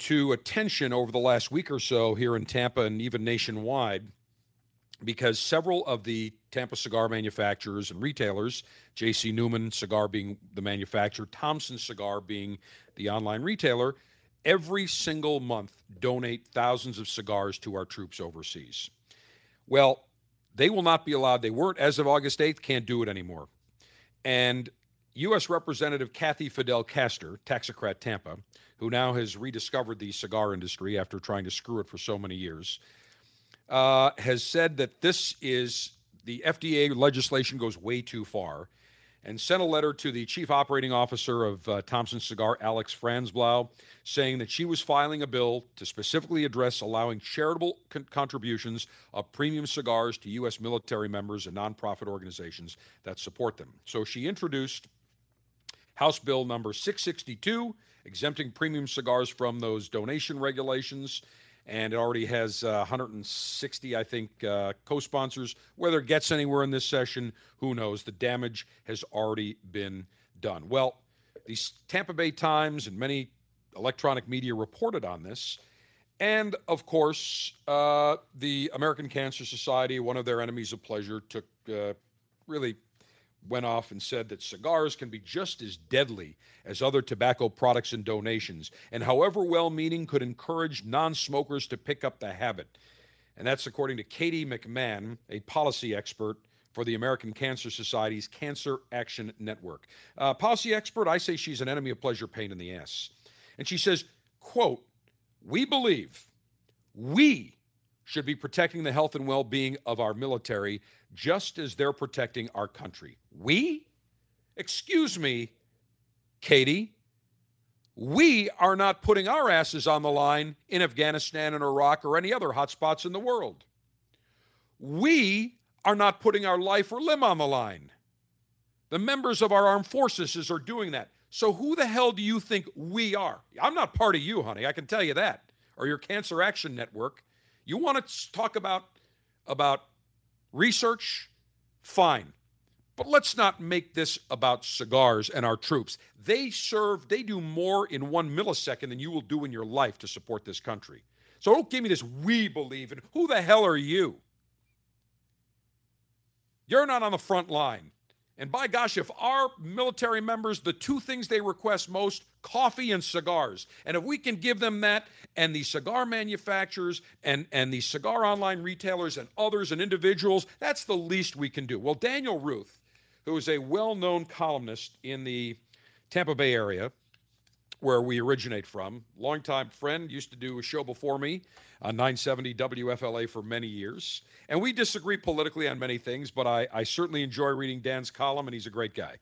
to attention over the last week or so here in Tampa and even nationwide because several of the Tampa cigar manufacturers and retailers, J.C. Newman Cigar being the manufacturer, Thompson Cigar being the online retailer, every single month donate thousands of cigars to our troops overseas. Well, they will not be allowed. They weren't as of August 8th, can't do it anymore. And U.S. Representative Kathy Fidel Castor, Taxocrat Tampa, who now has rediscovered the cigar industry after trying to screw it for so many years, uh, has said that this is the FDA legislation goes way too far and sent a letter to the chief operating officer of uh, Thompson Cigar, Alex Franzblau, saying that she was filing a bill to specifically address allowing charitable con- contributions of premium cigars to U.S. military members and nonprofit organizations that support them. So she introduced House Bill number 662, exempting premium cigars from those donation regulations and it already has uh, 160, I think, uh, co sponsors. Whether it gets anywhere in this session, who knows? The damage has already been done. Well, the Tampa Bay Times and many electronic media reported on this. And of course, uh, the American Cancer Society, one of their enemies of pleasure, took uh, really went off and said that cigars can be just as deadly as other tobacco products and donations, and however well meaning, could encourage non smokers to pick up the habit. And that's according to Katie McMahon, a policy expert for the American Cancer Society's Cancer Action Network. Uh, policy expert, I say she's an enemy of pleasure, pain in the ass. And she says, quote, we believe we should be protecting the health and well being of our military just as they're protecting our country. We? Excuse me, Katie. We are not putting our asses on the line in Afghanistan and Iraq or any other hotspots in the world. We are not putting our life or limb on the line. The members of our armed forces are doing that. So who the hell do you think we are? I'm not part of you, honey. I can tell you that. Or your Cancer Action Network. You want to talk about about research? Fine. But let's not make this about cigars and our troops. They serve, they do more in one millisecond than you will do in your life to support this country. So don't give me this we believe in. Who the hell are you? You're not on the front line. And by gosh, if our military members, the two things they request most, coffee and cigars. And if we can give them that, and the cigar manufacturers and, and the cigar online retailers and others and individuals, that's the least we can do. Well, Daniel Ruth, who is a well known columnist in the Tampa Bay area, where we originate from, longtime friend, used to do a show before me on 970 WFLA for many years. And we disagree politically on many things, but I, I certainly enjoy reading Dan's column, and he's a great guy.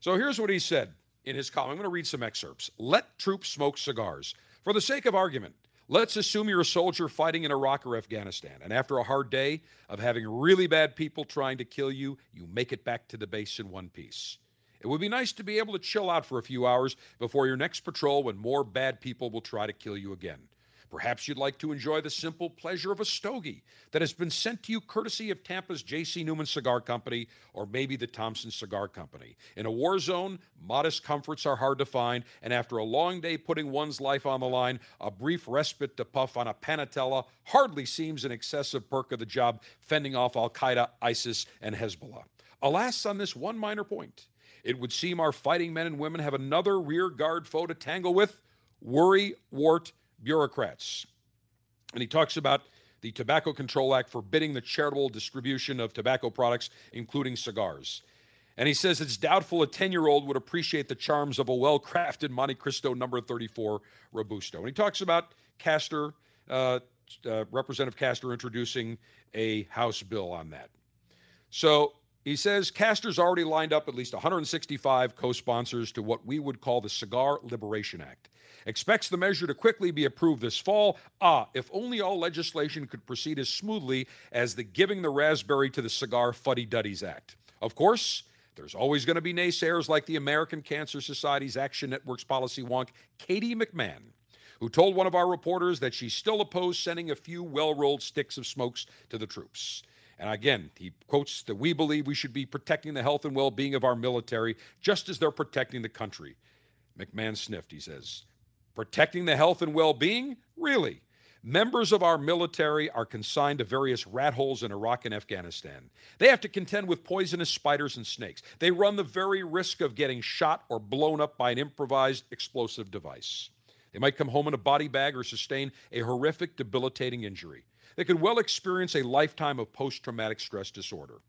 So here's what he said in his column. I'm going to read some excerpts. Let troops smoke cigars. For the sake of argument, let's assume you're a soldier fighting in Iraq or Afghanistan, and after a hard day of having really bad people trying to kill you, you make it back to the base in one piece. It would be nice to be able to chill out for a few hours before your next patrol when more bad people will try to kill you again. Perhaps you'd like to enjoy the simple pleasure of a stogie that has been sent to you courtesy of Tampa's J.C. Newman Cigar Company or maybe the Thompson Cigar Company. In a war zone, modest comforts are hard to find, and after a long day putting one's life on the line, a brief respite to puff on a panatella hardly seems an excessive perk of the job fending off Al Qaeda, ISIS, and Hezbollah. Alas, on this one minor point, it would seem our fighting men and women have another rear guard foe to tangle with worry wart bureaucrats. And he talks about the Tobacco Control Act forbidding the charitable distribution of tobacco products, including cigars. And he says it's doubtful a 10 year old would appreciate the charms of a well crafted Montecristo number 34 Robusto. And he talks about Castor, uh, uh, Representative Castor, introducing a House bill on that. So he says Castor's already lined up at least 165 co sponsors to what we would call the Cigar Liberation Act expects the measure to quickly be approved this fall. Ah, if only all legislation could proceed as smoothly as the Giving the Raspberry to the Cigar Fuddy Duddies Act. Of course, there's always going to be naysayers like the American Cancer Society's Action Network's policy wonk, Katie McMahon, who told one of our reporters that she still opposed sending a few well rolled sticks of smokes to the troops. And again, he quotes that we believe we should be protecting the health and well being of our military just as they're protecting the country. McMahon sniffed, he says. Protecting the health and well being? Really? Members of our military are consigned to various rat holes in Iraq and Afghanistan. They have to contend with poisonous spiders and snakes. They run the very risk of getting shot or blown up by an improvised explosive device. They might come home in a body bag or sustain a horrific, debilitating injury. They could well experience a lifetime of post traumatic stress disorder.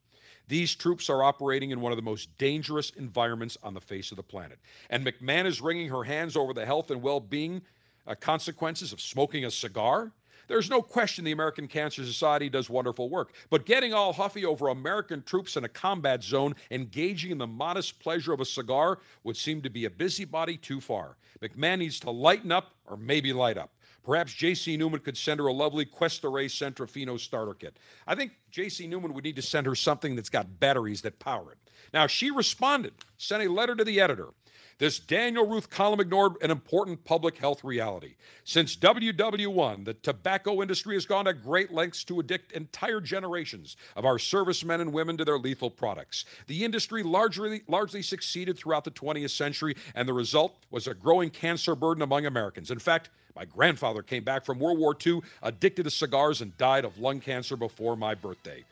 These troops are operating in one of the most dangerous environments on the face of the planet. And McMahon is wringing her hands over the health and well being uh, consequences of smoking a cigar. There's no question the American Cancer Society does wonderful work, but getting all huffy over American troops in a combat zone engaging in the modest pleasure of a cigar would seem to be a busybody too far. McMahon needs to lighten up or maybe light up. Perhaps J.C. Newman could send her a lovely Cuesta-Rey Centrofino starter kit. I think J.C. Newman would need to send her something that's got batteries that power it. Now, she responded, sent a letter to the editor. This Daniel Ruth column ignored an important public health reality. Since WW1, the tobacco industry has gone to great lengths to addict entire generations of our servicemen and women to their lethal products. The industry largely, largely succeeded throughout the 20th century, and the result was a growing cancer burden among Americans. In fact, my grandfather came back from World War II addicted to cigars and died of lung cancer before my birthday.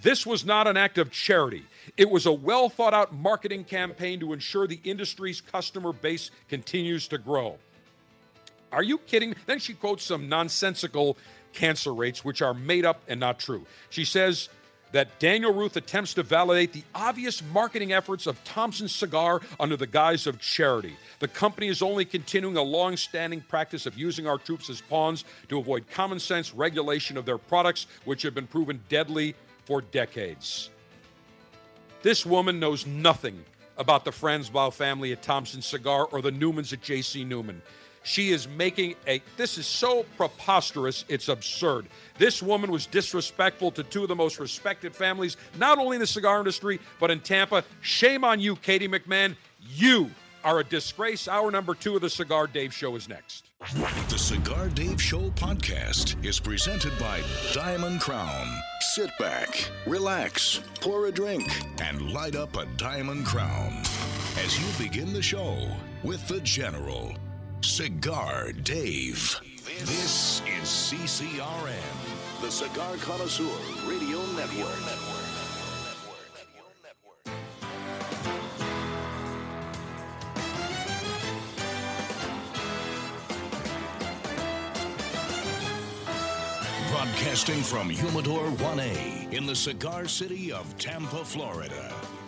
This was not an act of charity. It was a well thought out marketing campaign to ensure the industry's customer base continues to grow. Are you kidding? Then she quotes some nonsensical cancer rates, which are made up and not true. She says, that Daniel Ruth attempts to validate the obvious marketing efforts of Thompson Cigar under the guise of charity. The company is only continuing a long standing practice of using our troops as pawns to avoid common sense regulation of their products, which have been proven deadly for decades. This woman knows nothing about the Franzblau family at Thompson Cigar or the Newmans at J.C. Newman. She is making a, this is so preposterous, it's absurd. This woman was disrespectful to two of the most respected families, not only in the cigar industry, but in Tampa. Shame on you, Katie McMahon. You are a disgrace. Hour number two of the Cigar Dave Show is next. The Cigar Dave Show podcast is presented by Diamond Crown. Sit back, relax, pour a drink, and light up a Diamond Crown as you begin the show with the General. Cigar Dave. This is CCRN, the Cigar Connoisseur Radio Network. Broadcasting from Humidor 1A in the cigar city of Tampa, Florida.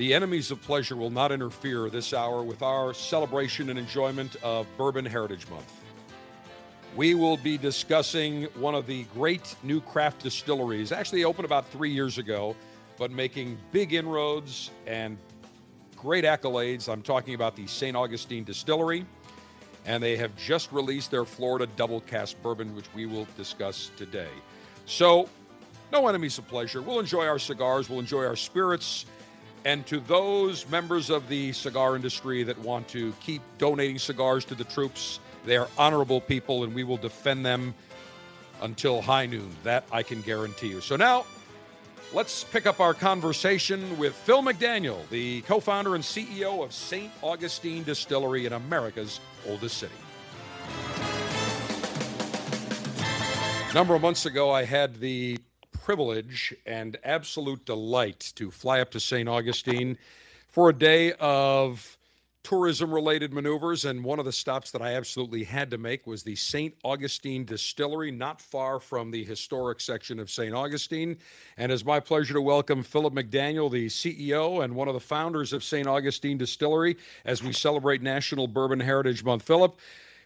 The enemies of pleasure will not interfere this hour with our celebration and enjoyment of Bourbon Heritage Month. we will be discussing one of the great new craft distilleries. Actually, opened about three years ago, but making big inroads and great accolades. I'm talking about the St. Augustine Distillery, and they have just released their Florida Double Cask Bourbon, which we will discuss today. So, no enemies of pleasure. We'll enjoy our cigars, we'll enjoy our spirits. And to those members of the cigar industry that want to keep donating cigars to the troops, they are honorable people, and we will defend them until high noon. That I can guarantee you. So now, let's pick up our conversation with Phil McDaniel, the co founder and CEO of St. Augustine Distillery in America's oldest city. A number of months ago, I had the privilege and absolute delight to fly up to St. Augustine for a day of tourism related maneuvers. And one of the stops that I absolutely had to make was the St. Augustine Distillery, not far from the historic section of St. Augustine. And it's my pleasure to welcome Philip McDaniel, the CEO and one of the founders of St. Augustine Distillery, as we celebrate National Bourbon Heritage Month. Philip,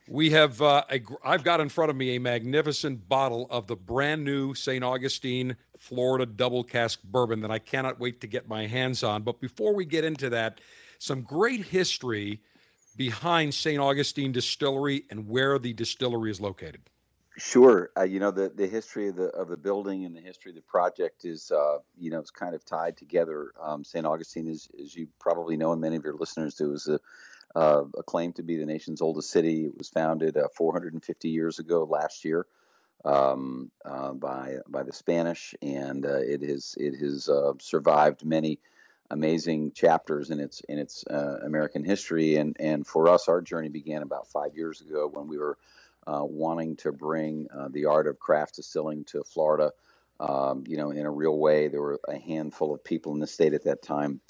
we have, uh, a, I've got in front of me a magnificent bottle of the brand new St. Augustine, Florida double cask bourbon that I cannot wait to get my hands on. But before we get into that, some great history behind St. Augustine Distillery and where the distillery is located. Sure, uh, you know the the history of the of the building and the history of the project is uh, you know it's kind of tied together. Um, St. Augustine is, as you probably know, and many of your listeners do, is a uh, a claim to be the nation's oldest city. It was founded uh, 450 years ago last year um, uh, by by the Spanish, and uh, it has it has uh, survived many amazing chapters in its in its uh, American history. And and for us, our journey began about five years ago when we were wanting to bring the art of craft distilling to Florida. Um, you know, in a real way, there were a handful of people in the state at that time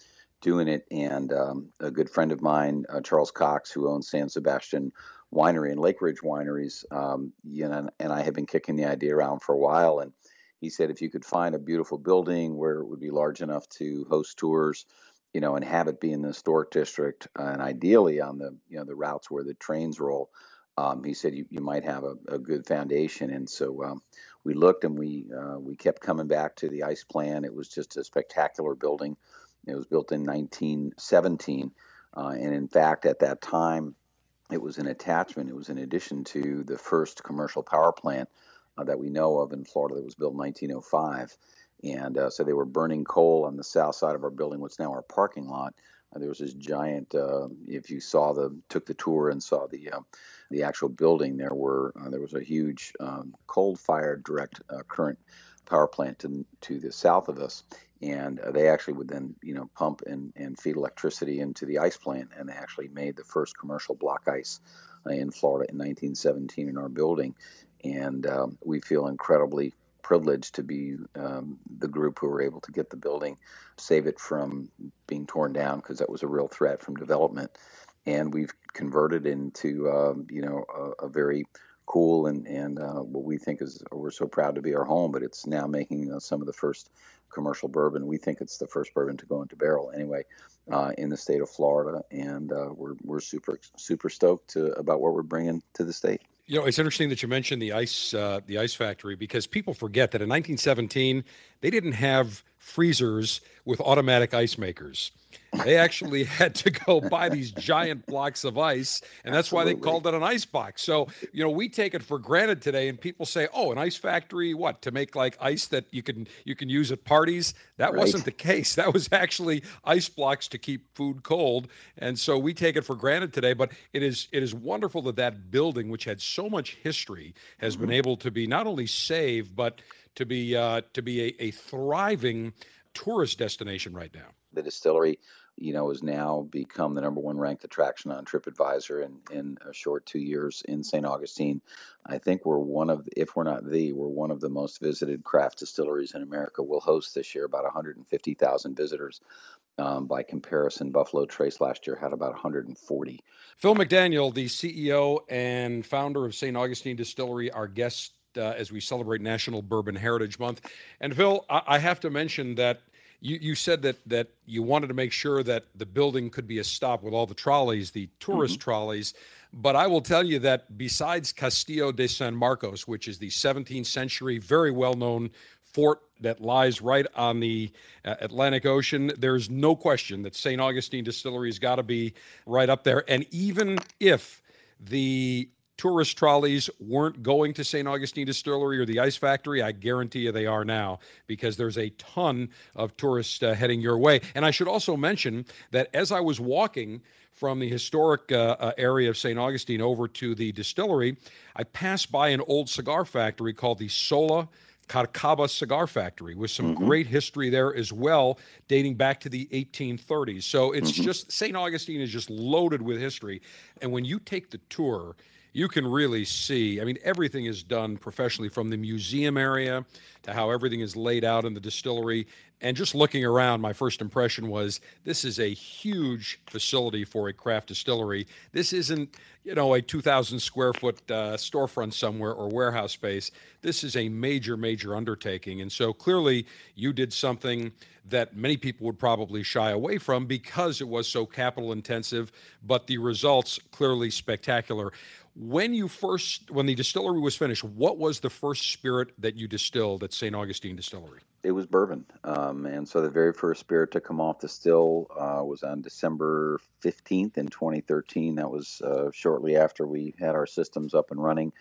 doing it. And um, a good friend of mine, uh, Charles Cox, who owns San Sebastian Winery and Lake Ridge Wineries, um, you know, and I have been kicking the idea around for a while. And he said if you could find a beautiful building where it would be large enough to host tours, you know, and have it be in the historic district, uh, and ideally on the you know the routes where the trains roll. Um, he said you, you might have a, a good foundation, and so um, we looked and we uh, we kept coming back to the ice plan. It was just a spectacular building it was built in 1917. Uh, and in fact, at that time, it was an attachment. It was in addition to the first commercial power plant uh, that we know of in Florida that was built in 1905. And uh, so they were burning coal on the south side of our building, what's now our parking lot. Uh, there was this giant. Uh, if you saw the took the tour and saw the uh, the actual building, there were there was a huge um, coal-fired direct current power plant to, to the south of us and uh, they actually would then you know pump and, and feed electricity into the ice plant and they actually made the first commercial block ice uh, in florida in 1917 in our building. And um, we feel incredibly privileged to be um, the group who were able to get the building save it from being torn down because that was a real threat from development. And we've converted into um, you know a, a very cool and and uh, what we think is we're so proud to be our home but it's now making uh, some of the first commercial bourbon. We think it's the first bourbon to go into barrel anyway uh, in the state of Florida, and uh, we're we're super super stoked to, about what we're bringing to the state. You know, it's interesting that you mentioned the ice uh, the ice factory because people forget that in 1917 they didn't have freezers with automatic ice makers. They actually had to go buy these giant blocks of ice, and that's Absolutely. why they called it an ice box. So, you know, we take it for granted today, and people say, "Oh, an ice factory, what to make like ice that you can you can use at parties?" That right. wasn't the case. That was actually ice blocks to keep food cold, and so we take it for granted today. But it is it is wonderful that that building, which had so much history, has mm-hmm. been able to be not only saved but to be uh, to be a, a thriving tourist destination right now. The distillery you know, has now become the number one ranked attraction on TripAdvisor in, in a short two years in St. Augustine. I think we're one of, if we're not the, we're one of the most visited craft distilleries in America. We'll host this year about 150,000 visitors. Um, by comparison, Buffalo Trace last year had about 140. Phil McDaniel, the CEO and founder of St. Augustine Distillery, our guest uh, as we celebrate National Bourbon Heritage Month. And Phil, I, I have to mention that you, you said that that you wanted to make sure that the building could be a stop with all the trolleys, the tourist mm-hmm. trolleys. But I will tell you that besides Castillo de San Marcos, which is the 17th century, very well known fort that lies right on the uh, Atlantic Ocean, there's no question that St. Augustine Distillery has got to be right up there. And even if the tourist trolleys weren't going to St. Augustine Distillery or the Ice Factory, I guarantee you they are now because there's a ton of tourists uh, heading your way. And I should also mention that as I was walking from the historic uh, uh, area of St. Augustine over to the distillery, I passed by an old cigar factory called the Sola Carcaba Cigar Factory with some mm-hmm. great history there as well, dating back to the 1830s. So it's mm-hmm. just St. Augustine is just loaded with history. And when you take the tour, you can really see. I mean, everything is done professionally from the museum area to how everything is laid out in the distillery. And just looking around, my first impression was this is a huge facility for a craft distillery. This isn't, you know, a 2,000 square foot uh, storefront somewhere or warehouse space. This is a major, major undertaking. And so clearly, you did something that many people would probably shy away from because it was so capital intensive, but the results clearly spectacular. When you first, when the distillery was finished, what was the first spirit that you distilled at St. Augustine Distillery? It was bourbon. Um, and so the very first spirit to come off the still uh, was on December 15th in 2013. That was uh, shortly after we had our systems up and running.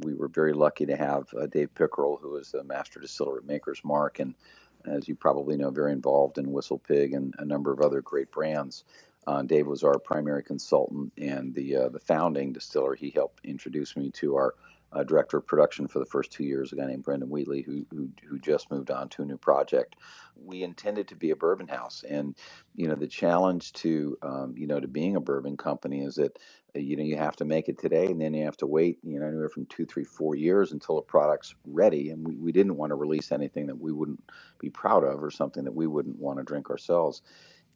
We were very lucky to have uh, Dave Pickerell, who is the master distiller at Maker's Mark, and as you probably know, very involved in Whistle Pig and a number of other great brands. Uh, Dave was our primary consultant and the uh, the founding distiller. He helped introduce me to our uh, director of production for the first two years, a guy named Brendan Wheatley, who, who, who just moved on to a new project. We intended to be a bourbon house, and you know the challenge to um, you know to being a bourbon company is that uh, you know you have to make it today, and then you have to wait you know anywhere from two, three, four years until a product's ready. And we, we didn't want to release anything that we wouldn't be proud of or something that we wouldn't want to drink ourselves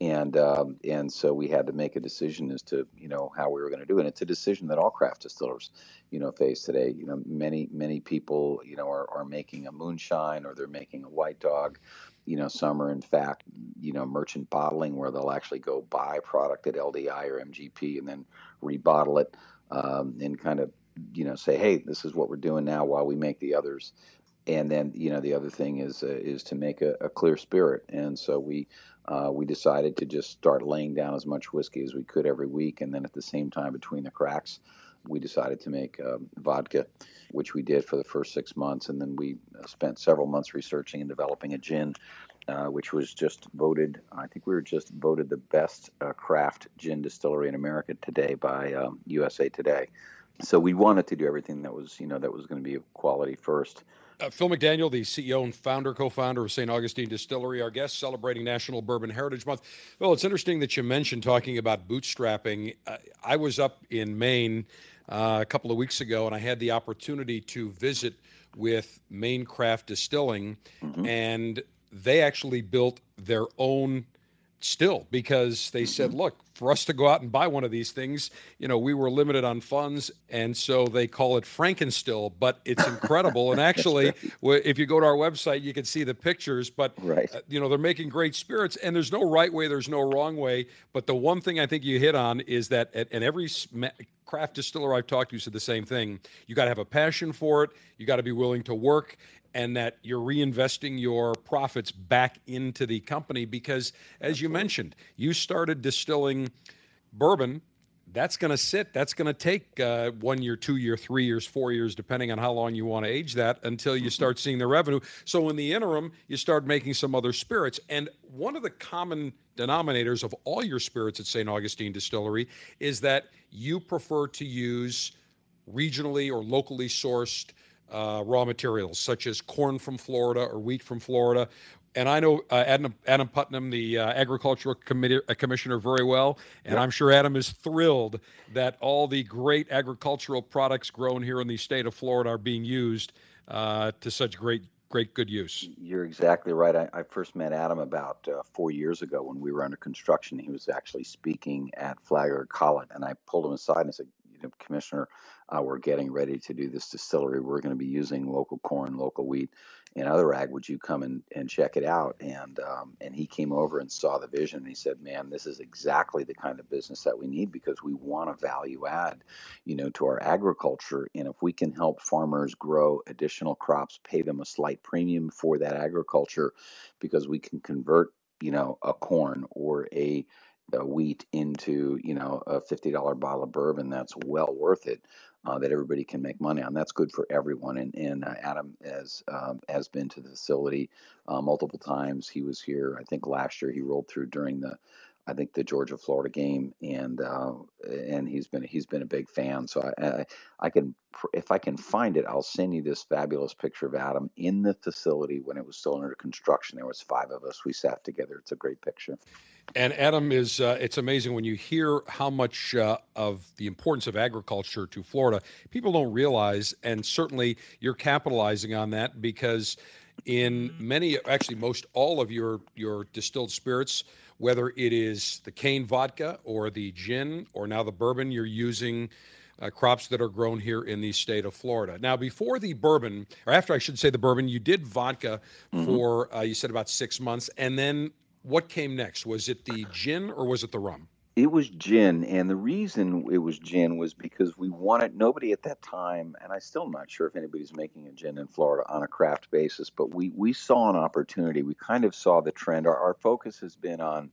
and um, and so we had to make a decision as to you know how we were going to do it. And it's a decision that all craft distillers you know face today. You know, many many people you know are, are making a moonshine or they're making a white dog. You know, some are in fact you know merchant bottling where they'll actually go buy product at LDI or MGP and then rebottle it um, and kind of you know say, hey, this is what we're doing now while we make the others. And then you know the other thing is uh, is to make a, a clear spirit, and so we uh, we decided to just start laying down as much whiskey as we could every week. And then at the same time, between the cracks, we decided to make um, vodka, which we did for the first six months. And then we uh, spent several months researching and developing a gin, uh, which was just voted, I think we were just voted the best uh, craft gin distillery in America today by um, USA Today. So we wanted to do everything that was, you know, that was going to be of quality first. Uh, Phil McDaniel, the CEO and founder, co-founder of St. Augustine Distillery, our guest celebrating National Bourbon Heritage Month. Well, it's interesting that you mentioned talking about bootstrapping. Uh, I was up in Maine uh, a couple of weeks ago, and I had the opportunity to visit with Maine Craft Distilling, mm-hmm. and they actually built their own still because they said, mm-hmm. look, for us to go out and buy one of these things, you know, we were limited on funds. And so they call it Frankenstill, but it's incredible. and actually, if you go to our website, you can see the pictures, but, right. Uh, you know, they're making great spirits and there's no right way, there's no wrong way. But the one thing I think you hit on is that, and every craft distiller I've talked to said the same thing. You got to have a passion for it. You got to be willing to work and that you're reinvesting your profits back into the company because as you mentioned you started distilling bourbon. That's going to sit that's going to take uh, one year two year three years four years depending on how long you want to age that until you start seeing the revenue. So in the interim you start making some other spirits. And one of the common denominators of all your spirits at st augustine distillery is that you prefer to use regionally or locally sourced uh, raw materials such as corn from Florida or wheat from Florida. And I know uh, Adam, Adam Putnam, the uh, agricultural committee, uh, commissioner, very well. And yep. I'm sure Adam is thrilled that all the great agricultural products grown here in the state of Florida are being used uh, to such great great good use. You're exactly right. I, I first met Adam about uh, four years ago when we were under construction. He was actually speaking at Flagler College, and I pulled him aside and said, you know, Commissioner, uh, we're getting ready to do this distillery. We're going to be using local corn, local wheat, and other ag, would you come and, and check it out? And um, and he came over and saw the vision. And he said, man, this is exactly the kind of business that we need because we want to value add, you know, to our agriculture. And if we can help farmers grow additional crops, pay them a slight premium for that agriculture, because we can convert, you know, a corn or a wheat into you know a fifty dollar bottle of bourbon that's well worth it. Uh, that everybody can make money on. That's good for everyone. And, and uh, Adam has um, has been to the facility uh, multiple times. He was here, I think last year. He rolled through during the, I think the Georgia Florida game, and uh, and he's been he's been a big fan. So I, I I can if I can find it, I'll send you this fabulous picture of Adam in the facility when it was still under construction. There was five of us. We sat together. It's a great picture. And Adam is uh, it's amazing when you hear how much uh, of the importance of agriculture to Florida. People don't realize, and certainly you're capitalizing on that because in many, actually most all of your your distilled spirits, whether it is the cane vodka or the gin or now the bourbon, you're using. Uh, crops that are grown here in the state of Florida. Now, before the bourbon, or after I should say the bourbon, you did vodka Mm-hmm. for uh, you said about six months, and then what came next? Was it the gin or was it the rum? It was gin, and the reason it was gin was because we wanted nobody at that time, and I still not sure if anybody's making a gin in Florida on a craft basis, but we we saw an opportunity. We kind of saw the trend. Our, our focus has been on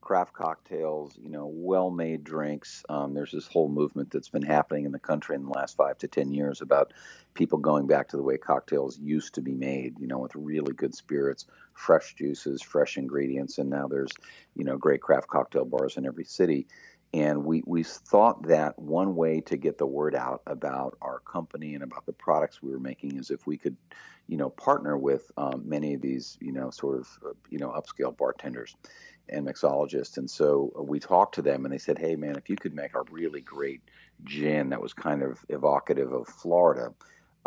craft cocktails, you know, well-made drinks. Um, there's this whole movement that's been happening in the country in the last five to ten years about people going back to the way cocktails used to be made, you know, with really good spirits, fresh juices, fresh ingredients, and now there's, you know, great craft cocktail bars in every city. And we, we thought that one way to get the word out about our company and about the products we were making is if we could, you know, partner with um, many of these, you know, sort of, uh, you know, upscale bartenders and mixologists. And so uh, we talked to them and they said, hey, man, if you could make a really great gin that was kind of evocative of Florida,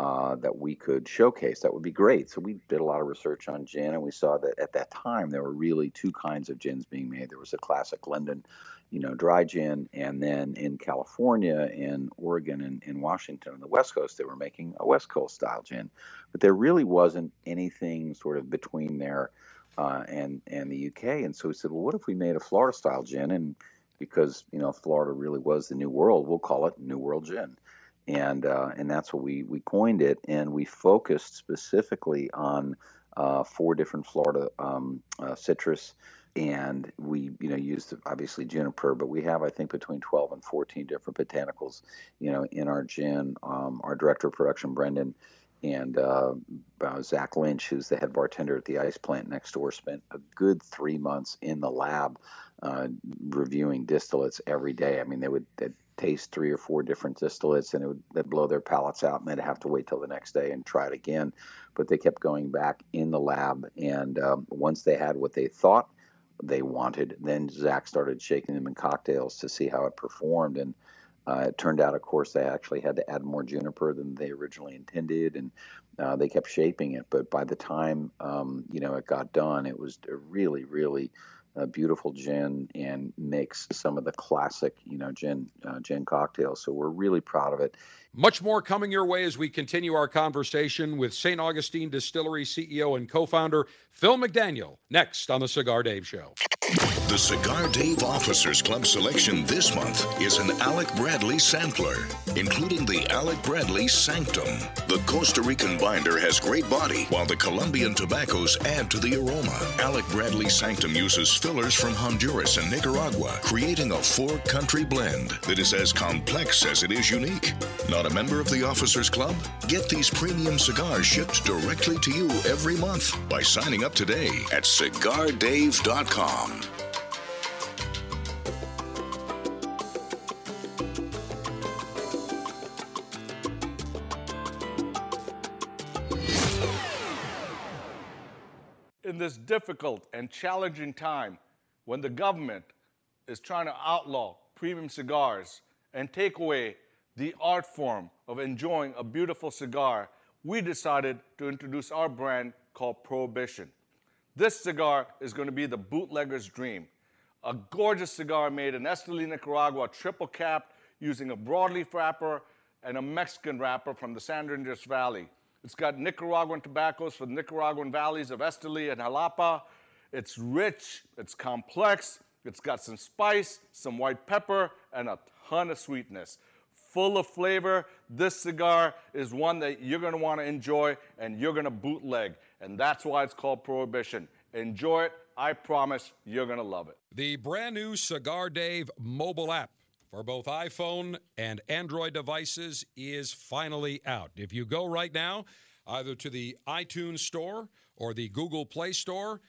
uh, that we could showcase, that would be great. So we did a lot of research on gin, and we saw that at that time there were really two kinds of gins being made. There was a classic London, you know, dry gin, and then in California, in Oregon, and in Washington, on the West Coast, they were making a West Coast style gin. But there really wasn't anything sort of between there uh, and and the UK. And so we said, well, what if we made a Florida style gin? And because you know Florida really was the new world, we'll call it New World Gin and uh, and that's what we we coined it, and we focused specifically on uh, four different Florida um, uh, citrus, and we you know used obviously juniper, but we have I think between 12 and 14 different botanicals, you know, in our gin. Um, our director of production, Brendan. And uh, uh, Zach Lynch, who's the head bartender at the ice plant next door, spent a good three months in the lab uh, reviewing distillates every day. I mean, they would taste three or four different distillates, and it would blow their palates out, and they'd have to wait till the next day and try it again. But they kept going back in the lab, and um, once they had what they thought they wanted, then Zach started shaking them in cocktails to see how it performed, and uh, it turned out, of course, they actually had to add more juniper than they originally intended, and uh, they kept shaping it. But by the time um, you know it got done, it was a really, really uh, beautiful gin and makes some of the classic, you know, gin uh, gin cocktails. So we're really proud of it. Much more coming your way as we continue our conversation with St. Augustine Distillery CEO and co-founder Phil McDaniel. Next on the Cigar Dave Show. The Cigar Dave Officers Club selection this month is an Alec Bradley sampler, including the Alec Bradley Sanctum. The Costa Rican binder has great body, while the Colombian tobaccos add to the aroma. Alec Bradley Sanctum uses fillers from Honduras and Nicaragua, creating a four country blend that is as complex as it is unique. Not a member of the Officers Club? Get these premium cigars shipped directly to you every month by signing up today at cigardave.com. this difficult and challenging time when the government is trying to outlaw premium cigars and take away the art form of enjoying a beautiful cigar, we decided to introduce our brand called Prohibition. This cigar is going to be the bootlegger's dream. A gorgeous cigar made in Esteli, Nicaragua, triple capped using a broadleaf wrapper and a Mexican wrapper from the San Andrés Valley. It's got Nicaraguan tobaccos from the Nicaraguan valleys of Esteli and Jalapa. It's rich, it's complex, it's got some spice, some white pepper, and a ton of sweetness. Full of flavor. This cigar is one that you're gonna wanna enjoy and you're gonna bootleg. And that's why it's called Prohibition. Enjoy it. I promise you're gonna love it. The brand new Cigar Dave mobile app for both iPhone and Android devices is finally out. If you go right now, either to the iTunes Store or the Google Play Store,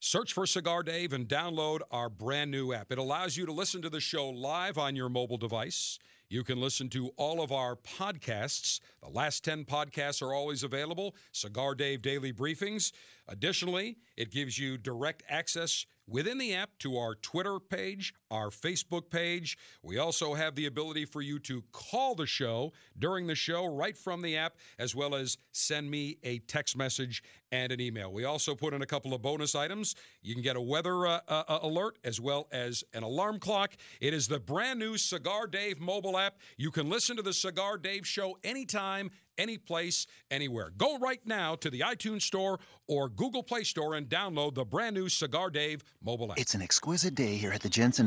search for Cigar Dave and download our brand new app. It allows you to listen to the show live on your mobile device. You can listen to all of our podcasts. The last 10 podcasts are always available, Cigar Dave Daily Briefings. Additionally, it gives you direct access within the app to our Twitter page, our Facebook page. We also have the ability for you to call the show during the show right from the app, as well as send me a text message and an email. We also put in a couple of bonus items. You can get a weather uh, uh, alert as well as an alarm clock. It is the brand new Cigar Dave mobile app. You can listen to the Cigar Dave show anytime any place, anywhere. Go right now to the iTunes Store or Google Play Store and download the brand new Cigar Dave mobile app. It's an exquisite day here at the Jensen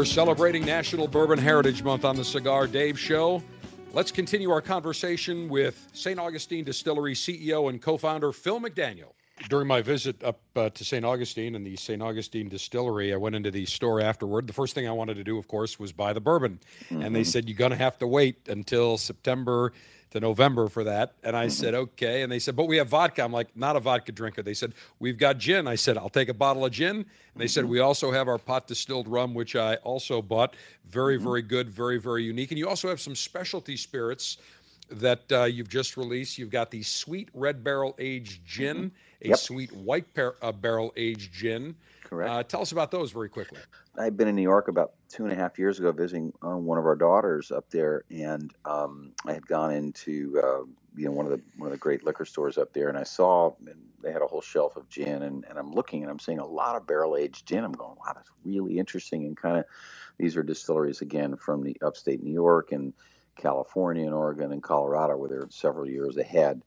We're celebrating National Bourbon Heritage Month on the Cigar Dave Show. Let's continue our conversation with St. Augustine Distillery CEO and co founder Phil McDaniel. During my visit up uh, to St. Augustine and the St. Augustine Distillery, I went into the store afterward. The first thing I wanted to do, of course, was buy the bourbon. Mm-hmm. And they said, You're going to have to wait until September to November for that. And I said, okay. And they said, but we have vodka. I'm like, not a vodka drinker. They said, we've got gin. I said, I'll take a bottle of gin. And they said, we also have our pot distilled rum, which I also bought. Very, very good, very, very unique. And you also have some specialty spirits that uh, you've just released. You've got the sweet red barrel aged gin, a Yep. sweet white par- uh, barrel aged gin. Correct. Uh, tell us about those very quickly. I've been in New York about two and a half years ago visiting uh, one of our daughters up there, and um, I had gone into uh, you know one of the one of the great liquor stores up there, and I saw and they had a whole shelf of gin, and, and I'm looking and I'm seeing a lot of barrel aged gin. I'm going, wow, that's really interesting, and kind of these are distilleries again from the upstate New York and California and Oregon and Colorado, where they're several years ahead.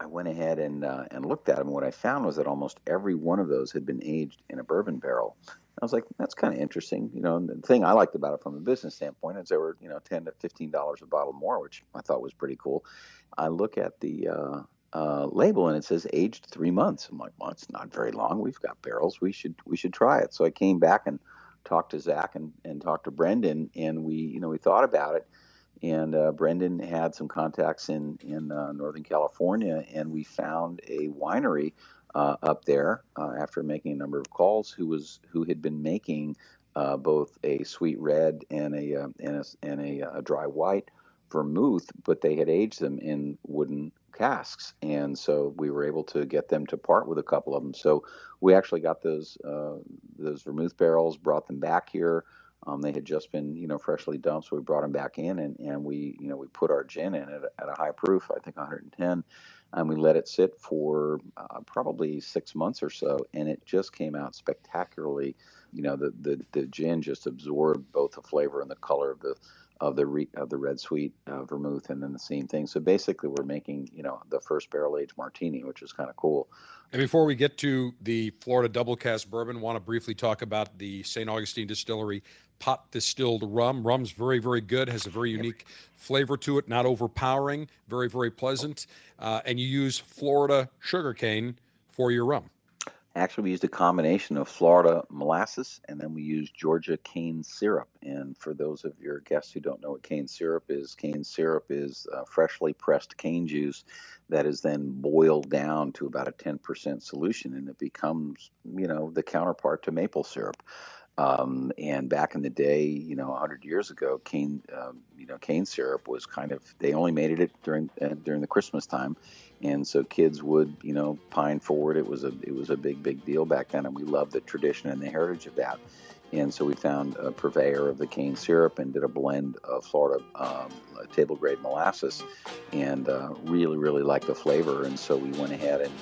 I went ahead and uh, and looked at them. What I found was that almost every one of those had been aged in a bourbon barrel. I was like, that's kind of interesting, you know. And the thing I liked about it from a business standpoint is they were, you know, ten to fifteen dollars a bottle more, which I thought was pretty cool. I look at the uh, uh, label and it says aged three months. I'm like, well, it's not very long. We've got barrels. We should we should try it. So I came back and talked to Zach and, and talked to Brendan, and we, you know, we thought about it and uh, Brendan had some contacts in in uh, Northern California, and we found a winery uh, up there uh, after making a number of calls who was who had been making uh, both a sweet red and a uh, and a, and a, a dry white vermouth, but they had aged them in wooden casks, and so we were able to get them to part with a couple of them. So we actually got those those vermouth barrels, brought them back here. Um, they had just been, you know, freshly dumped, so we brought them back in, and, and we, you know, we put our gin in at a high proof, I think 110, and we let it sit for uh, probably six months or so, and it just came out spectacularly. You know, the, the the gin just absorbed both the flavor and the color of the of the re, of the red sweet uh, vermouth, and then the same thing. So basically, we're making you know the first barrel aged martini, which is kind of cool. And before we get to the Florida double cask bourbon, want to briefly talk about the St. Augustine Distillery pot distilled rum. Rum's very, very good, has a very unique flavor to it, not overpowering, very, very pleasant. Uh, and you use Florida sugarcane for your rum. Actually, we used a combination of Florida molasses and then we used Georgia cane syrup. And for those of your guests who don't know what cane syrup is, cane syrup is uh, freshly pressed cane juice that is then boiled down to about a 10% solution and it becomes, you know, the counterpart to maple syrup. Um, and back in the day, you know, 100 years ago, cane, um, you know, cane syrup was kind of they only made it during uh, during the Christmas time, and so kids would, you know, pine forward. It was a it was a big big deal back then, and we loved the tradition and the heritage of that. And so we found a purveyor of the cane syrup and did a blend of Florida um, table grade molasses, and uh, really really liked the flavor. And so we went ahead and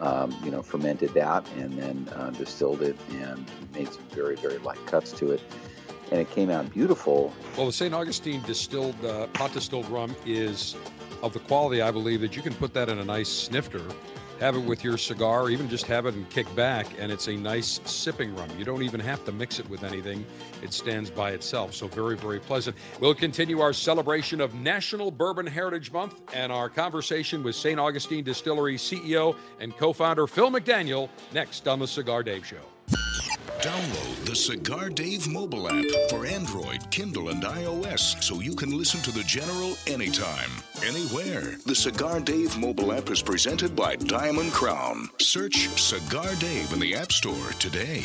um, you know, fermented that and then uh, distilled it and made some very, very light cuts to it. And it came out beautiful. Well, the St. Augustine distilled, uh, pot distilled rum is of the quality, I believe, that you can put that in a nice snifter have it with your cigar, even just have it and kick back, and it's a nice sipping rum. You don't even have to mix it with anything, it stands by itself. So, very, very pleasant. We'll continue our celebration of National Bourbon Heritage Month and our conversation with St. Augustine Distillery CEO and co founder Phil McDaniel next on The Cigar Dave Show. Download the Cigar Dave mobile app for Android, Kindle, and iOS so you can listen to the General anytime, anywhere. The Cigar Dave mobile app is presented by Diamond Crown. Search Cigar Dave in the App Store today.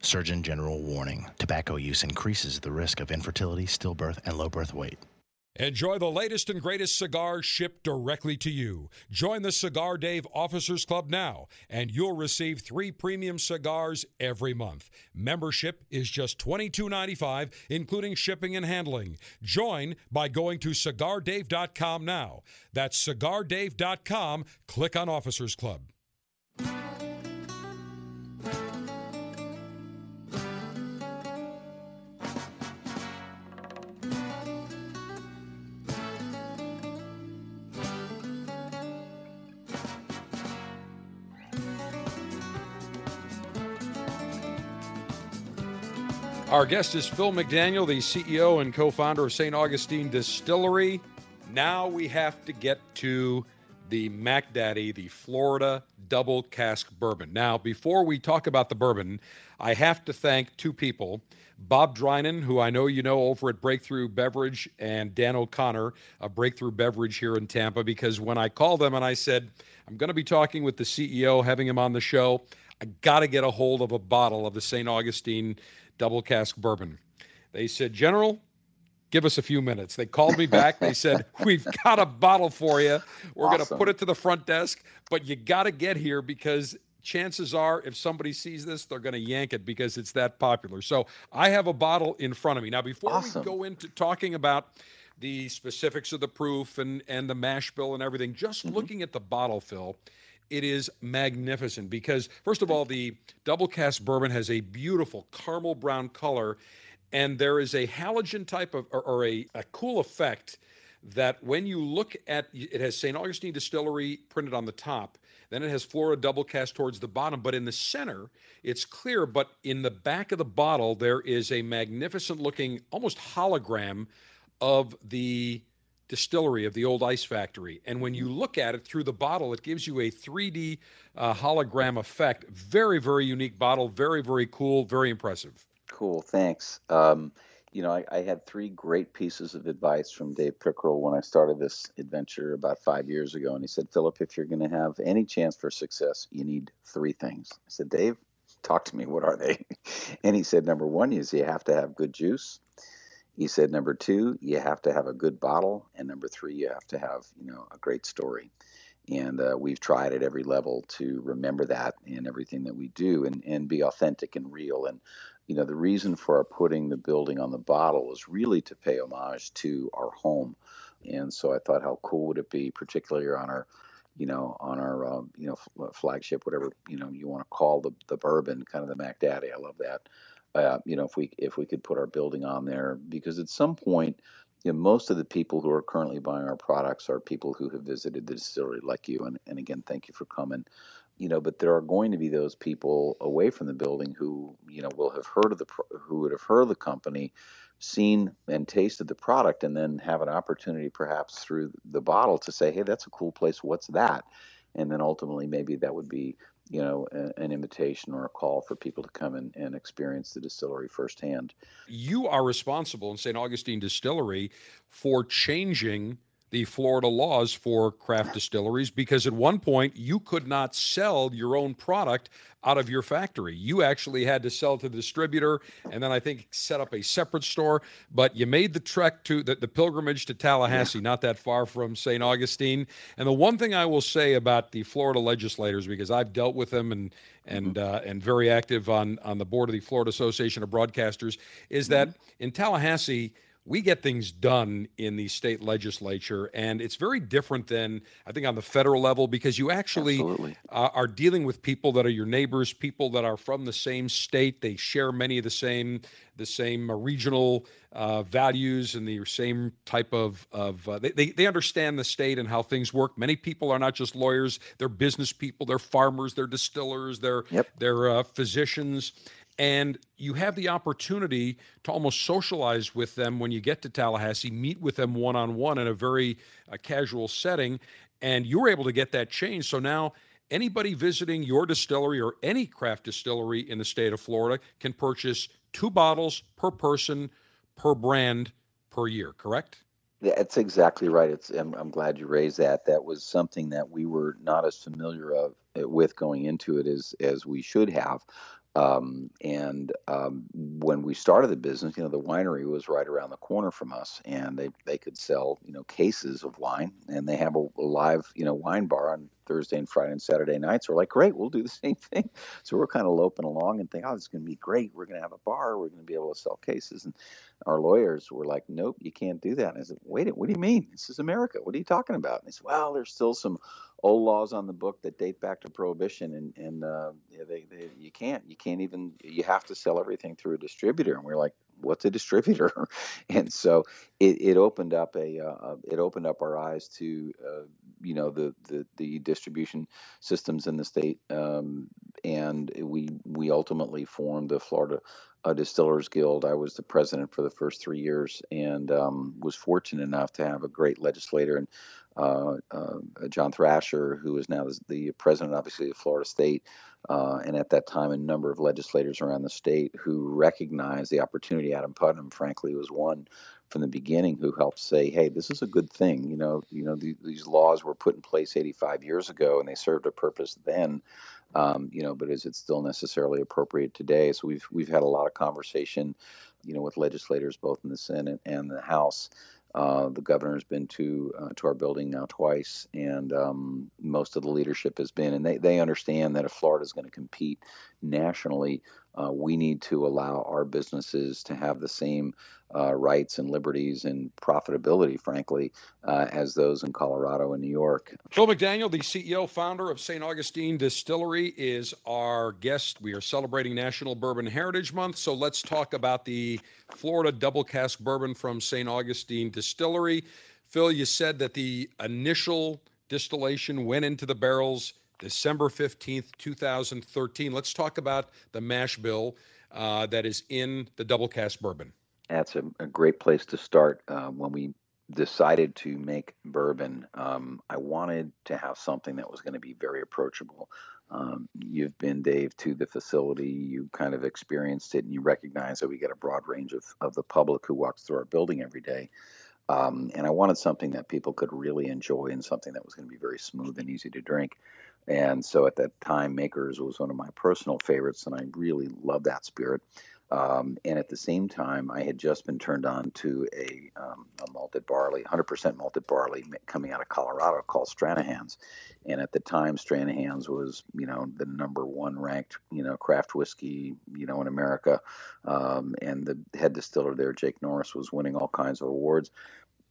Surgeon General warning tobacco use increases the risk of infertility, stillbirth, and low birth weight. Enjoy the latest and greatest cigars shipped directly to you. Join the Cigar Dave Officers Club now, and you'll receive three premium cigars every month. Membership is just $22.95, including shipping and handling. Join by going to cigardave.com now. That's cigardave.com. Click on Officers Club. Our guest is Phil McDaniel, the CEO and co founder of St. Augustine Distillery. Now we have to get to the Mac Daddy, the Florida double cask bourbon. Now, before we talk about the bourbon, I have to thank two people Bob Drynan, who I know you know over at Breakthrough Beverage, and Dan O'Connor of Breakthrough Beverage here in Tampa, because when I called them and I said, I'm going to be talking with the CEO, having him on the show, I got to get a hold of a bottle of the St. Augustine double cask bourbon. They said, General, give us a few minutes. They called me back. They said, We've got a bottle for you. We're awesome. going to put it to the front desk, but you got to get here because chances are if somebody sees this, they're going to yank it because it's that popular. So I have a bottle in front of me. Now, before awesome. we go into talking about the specifics of the proof and, and the mash bill and everything, just mm-hmm. looking at the bottle, Phil, it is magnificent because, first of all, the double cask bourbon has a beautiful caramel brown color, and there is a halogen type of, or, or a, a cool effect that when you look at it has St. Augustine Distillery printed on the top, then it has Florida double cask towards the bottom, but in the center it's clear. But in the back of the bottle there is a magnificent looking, almost hologram of the distillery of the old ice factory. And when you look at it through the bottle, it gives you a 3D uh, hologram effect. Very, very unique bottle. Very, very cool. Very impressive. Cool. Thanks. Um, you know, I, I, had three great pieces of advice from Dave Pickerell when I started this adventure about five years ago. And he said, Philip, if you're going to have any chance for success, you need three things. I said, Dave, talk to me. What are they? And he said, number one is you have to have good juice. He said, number two, you have to have a good bottle. And number three, you have to have, you know, a great story. And uh, we've tried at every level to remember that in everything that we do and, and be authentic and real. And you know, the reason for our putting the building on the bottle was really to pay homage to our home. And so I thought, how cool would it be, particularly on our, you know, on our, um, you know, uh, flagship, whatever you know you want to call the the bourbon, kind of the Mac Daddy. I love that. Uh, you know, if we if we could put our building on there, because at some point, you know, most of the people who are currently buying our products are people who have visited the distillery like you. And, and again, thank you for coming you know, but there are going to be those people away from the building who, you know, will have heard of the, who would have heard of the company, seen and tasted the product, and then have an opportunity, perhaps through the bottle, to say, "Hey, that's a cool place. What's that?" And then ultimately, maybe that would be, you know, a, an invitation or a call for people to come and experience the distillery firsthand. You are responsible in St. Augustine Distillery for changing the Florida laws for craft distilleries because at one point you could not sell your own product out of your factory. You actually had to sell to the distributor and then I think set up a separate store. But you made the trek to the, the pilgrimage to Tallahassee, yeah. not that far from St. Augustine. And the one thing I will say about the Florida legislators, because I've dealt with them and and mm-hmm. uh, and very active on on the board of the Florida Association of Broadcasters, is that mm-hmm. in Tallahassee we get things done in the state legislature, and it's very different than I think on the federal level because you actually uh, are dealing with people that are your neighbors, people that are from the same state. They share many of the same the same uh, regional uh, values and the same type of of uh, they, they understand the state and how things work. Many people are not just lawyers; they're business people, they're farmers, they're distillers, they're yep. they're uh, physicians, and you have the opportunity to almost socialize with them when you get to Tallahassee, meet with them one on one in a very uh, casual setting, and you're able to get that change. So now anybody visiting your distillery or any craft distillery in the state of Florida can purchase two bottles per person per brand per year, correct? That's exactly right. It's I'm, I'm, glad you raised that. That was something that we were not as familiar of uh, with going into it as as we should have. Um, and um, when we started the business, you know, the winery was right around the corner from us, and they they could sell you know cases of wine, and they have a, a live you know wine bar on Thursday and Friday and Saturday nights. We're like, great, we'll do the same thing. So we're kind of loping along and think, oh, this is going to be great. We're going to have a bar. We're going to be able to sell cases. And our lawyers were like, nope, you can't do that. And I said, wait, what do you mean? This is America. What are you talking about? And they said, well, there's still some old laws on the book that date back to prohibition and and uh, they, they you can't you can't even you have to sell everything through a distributor and we're like what's a distributor and so it, it opened up a uh, it opened up our eyes to uh, you know the, the the distribution systems in the state um, and we we ultimately formed the Florida uh, Distillers Guild. I was the president for the first three years and um, was fortunate enough to have a great legislator and uh, uh, John Thrasher, who is now the president, obviously, of Florida State, uh, and at that time, a number of legislators around the state who recognized the opportunity. Adam Putnam, frankly, was one from the beginning who helped say, "Hey, this is a good thing." You know, you know, the, these laws were put in place 85 years ago, and they served a purpose then. Um, you know, but is it still necessarily appropriate today? So we've we've had a lot of conversation, you know, with legislators both in the Senate and the House uh, the governor's been to uh, to our building now twice, and um, most of the leadership has been, and they, they understand that if Florida is going to compete nationally, uh, we need to allow our businesses to have the same uh, rights and liberties and profitability, frankly, uh, as those in Colorado and New York. Phil McDaniel, the CEO founder of St. Augustine Distillery, is our guest. We are celebrating National Bourbon Heritage Month, so let's talk about the Florida Double Cask Bourbon from St. Augustine Distillery. Phil, you said that the initial distillation went into the barrels December 15th, 2013. Let's talk about the mash bill uh, that is in the double cask bourbon. That's a, a great place to start. Uh, when we decided to make bourbon, um, I wanted to have something that was going to be very approachable. Um, you've been, Dave, to the facility. You kind of experienced it, and you recognize that we get a broad range of, of the public who walks through our building every day. Um, and I wanted something that people could really enjoy and something that was going to be very smooth and easy to drink. And so at that time, Makers was one of my personal favorites, and I really love that spirit. Um, and at the same time, I had just been turned on to a, um, a malted barley, 100% malted barley coming out of Colorado called Stranahan's. And at the time, Stranahan's was, you know, the number one ranked, you know, craft whiskey, you know, in America. Um, and the head distiller there, Jake Norris, was winning all kinds of awards.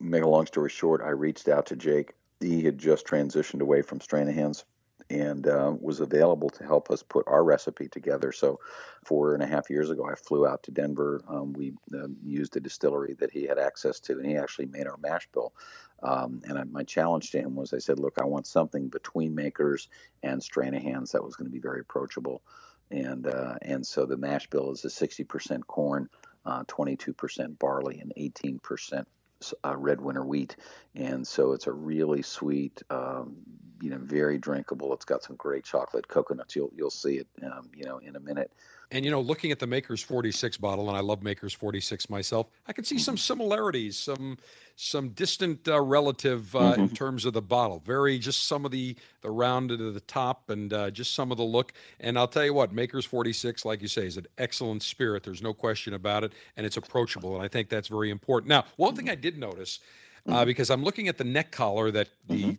Make a long story short, I reached out to Jake. He had just transitioned away from Stranahan's and uh, was available to help us put our recipe together. So, four and a half years ago, I flew out to Denver. Um, we uh, used a distillery that he had access to, and he actually made our mash bill. Um, and I, my challenge to him was I said, Look, I want something between makers and Stranahan's that was going to be very approachable. And, uh, and so the mash bill is a 60% corn, 22% uh, barley, and 18% uh, red winter wheat, and so it's a really sweet, um, you know, very drinkable. It's got some great chocolate coconuts. You'll you'll see it, um, you know, in a minute. And you know, looking at the Maker's 46 bottle, and I love Maker's 46 myself, I can see some similarities, some some distant uh, relative uh, mm-hmm. in terms of the bottle. Very just some of the the rounded at the top, and uh, just some of the look. And I'll tell you what, Maker's 46, like you say, is an excellent spirit. There's no question about it, and it's approachable, and I think that's very important. Now, one thing I did notice, uh, mm-hmm. because I'm looking at the neck collar that the mm-hmm.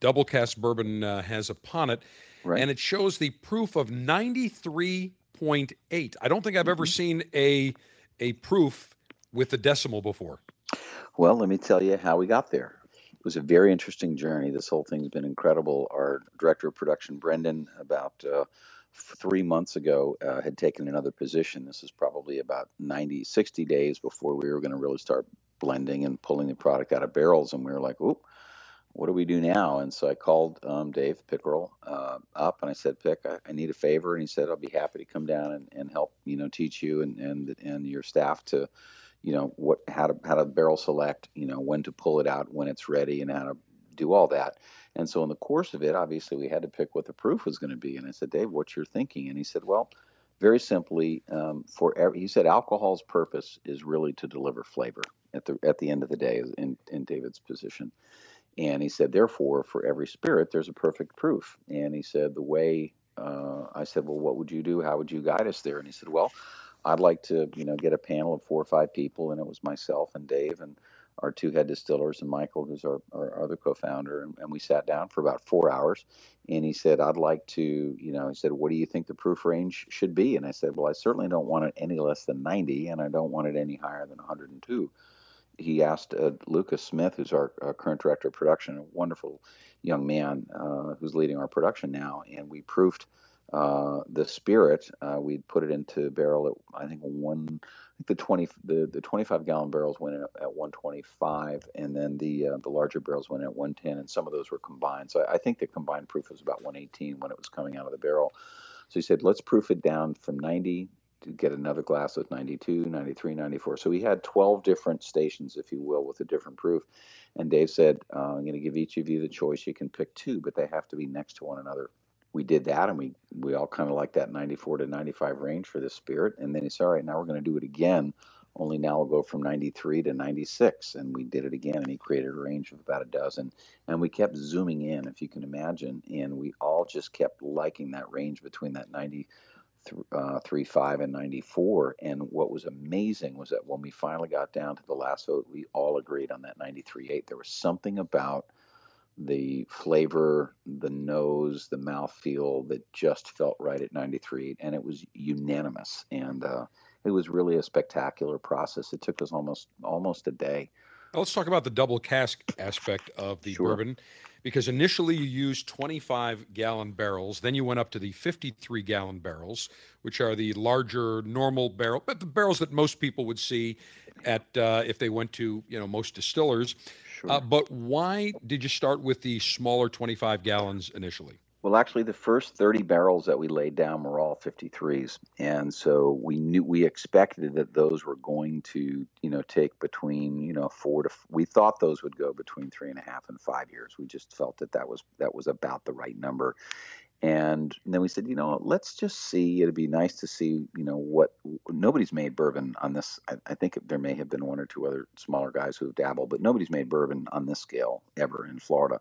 Double cask bourbon uh, has upon it. Right. And it shows the proof of 93.8. I don't think I've ever mm-hmm. seen a a proof with the decimal before. Well, let me tell you how we got there. It was a very interesting journey. This whole thing's been incredible. Our director of production, Brendan, about uh, three months ago, uh, had taken another position. This is probably about 90, 60 days before we were going to really start blending and pulling the product out of barrels. And we were like, oh, what do we do now? And so I called um, Dave Pickerell uh, up and I said, Pick, I, I, need a favor. And he said, I'll be happy to come down and, and help, you know, teach you and, and, and your staff to, you know, what, how to, how to barrel select, you know, when to pull it out, when it's ready and how to do all that. And so in the course of it, obviously we had to pick what the proof was going to be. And I said, Dave, what's your thinking? And he said, well, very simply, um, for every, he said, alcohol's purpose is really to deliver flavor at the at the end of the day. In in David's position, and he said, therefore, for every spirit, there's a perfect proof. And he said, the way uh, I said, well, what would you do? How would you guide us there? And he said, well, I'd like to, you know, get a panel of four or five people, and it was myself and Dave and our two head distillers and Michael, who's our, our other co-founder, and, and, we sat down for about four hours. And he said, "I'd like to, you know," he said, "What do you think the proof range should be?" And I said, "Well, I certainly don't want it any less than 90, and I don't want it any higher than 102." He asked uh, Lucas Smith, who's our, our, current director of production, a wonderful young man uh, who's leading our production now, and we proofed uh, the spirit. Uh, we put it into barrel at I think one, I think the twenty the, the twenty five gallon barrels went at, at one twenty five, and then the uh, the larger barrels went at one ten, and some of those were combined. So I, I think the combined proof was about one eighteen when it was coming out of the barrel. So he said, let's proof it down from 90 to get another glass with 92, 93, 94. So we had 12 different stations, if you will, with a different proof. And Dave said, uh, I'm going to give each of you the choice. You can pick two, but they have to be next to one another. We did that, and we, we all kind of like that 94 to 95 range for this spirit. And then he said, All right, now we're going to do it again. Only now we'll go from 93 to 96. And we did it again, and he created a range of about a dozen. And we kept zooming in, if you can imagine. And we all just kept liking that range between that 90 uh, 35 and 94. And what was amazing was that when we finally got down to the last vote, we all agreed on that 93.8. There was something about the flavor, the nose, the mouth feel that just felt right at 93, and it was unanimous. And uh, it was really a spectacular process. It took us almost almost a day. let's talk about the double cask aspect of the sure. bourbon because initially you used 25 gallon barrels, then you went up to the 53 gallon barrels, which are the larger normal barrel, but the barrels that most people would see at uh, if they went to you know most distillers. Sure. Uh, but why did you start with the smaller 25 gallons initially? Well, actually, the first 30 barrels that we laid down were all 53s, and so we knew we expected that those were going to, you know, take between, you know, four to. We thought those would go between three and a half and five years. We just felt that that was that was about the right number, and then we said, you know, let's just see. It'd be nice to see, you know, what nobody's made bourbon on this. I, I think there may have been one or two other smaller guys who have dabbled, but nobody's made bourbon on this scale ever in Florida.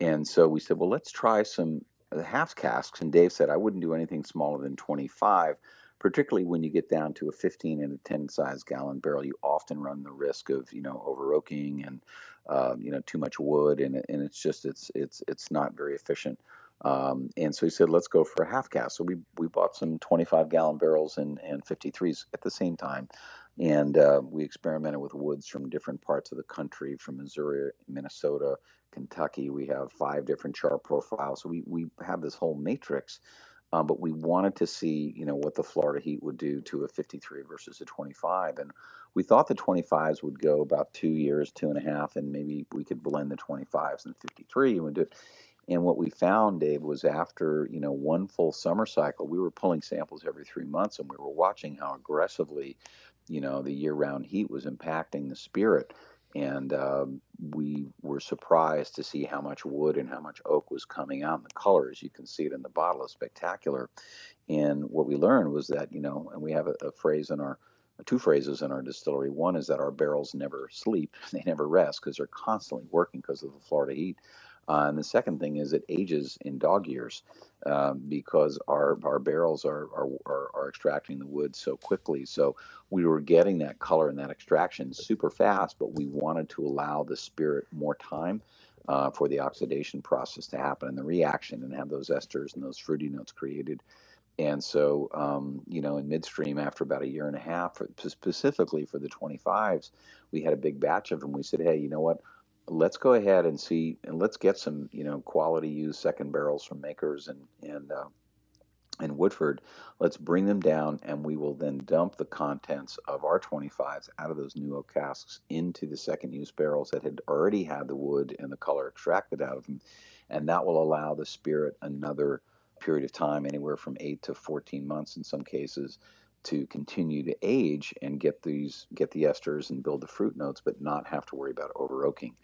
And so we said, well, let's try some uh, half casks. And Dave said, I wouldn't do anything smaller than 25, particularly when you get down to a 15 and a 10 size gallon barrel. You often run the risk of, you know, over oaking and, uh, you know, too much wood, and and it's just it's it's it's not very efficient. Um, and so he said, let's go for a half cask. So we we bought some 25 gallon barrels and and 53s at the same time. And uh, we experimented with woods from different parts of the country, from Missouri, Minnesota, Kentucky. We have five different char profiles. So we, we have this whole matrix. Um, but we wanted to see, you know, what the Florida Heat would do to a 53 versus a 25, and we thought the 25s would go about two years, two and a half, and maybe we could blend the 25s and 53 and do it. And what we found, Dave, was after you know one full summer cycle, we were pulling samples every three months, and we were watching how aggressively, you know, the year-round heat was impacting the spirit and um, we were surprised to see how much wood and how much oak was coming out in the colors. You can see it in the bottle; it's spectacular. And what we learned was that you know, and we have a, a phrase in our two phrases in our distillery. One is that our barrels never sleep; they never rest because they're constantly working because of the Florida heat. Uh, and the second thing is it ages in dog years um, because our, our barrels are, are, are, are, extracting the wood so quickly. So we were getting that color and that extraction super fast, but we wanted to allow the spirit more time uh, for the oxidation process to happen and the reaction and have those esters and those fruity notes created. And so, um, you know, in midstream, after about a year and a half, for, specifically for the 25s, we had a big batch of them. We said, hey, you know what? Let's go ahead and see and let's get some you know quality used second barrels from makers and and uh, and Woodford. Let's bring them down, and we will then dump the contents of our 25s out of those new oak casks into the second use barrels that had already had the wood and the color extracted out of them, and that will allow the spirit another period of time, anywhere from eight to 14 months in some cases, to continue to age and get these get the esters and build the fruit notes, but not have to worry about over oaking.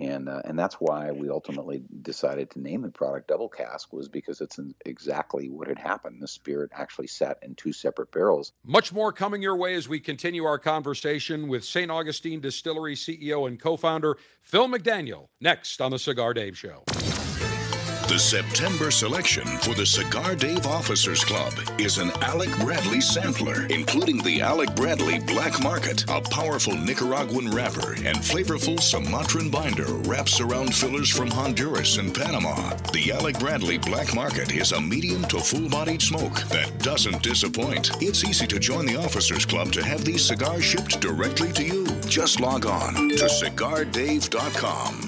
And uh, and that's why we ultimately decided to name the product Double Cask was because it's exactly what had happened. The spirit actually sat in two separate barrels. Much more coming your way as we continue our conversation with St. Augustine Distillery CEO and co-founder Phil McDaniel next on the Cigar Dave Show. The September selection for the Cigar Dave Officers Club is an Alec Bradley sampler, including the Alec Bradley Black Market, a powerful Nicaraguan wrapper, and flavorful Sumatran binder wraps around fillers from Honduras and Panama. The Alec Bradley Black Market is a medium to full bodied smoke that doesn't disappoint. It's easy to join the Officers Club to have these cigars shipped directly to you. Just log on to cigardave.com.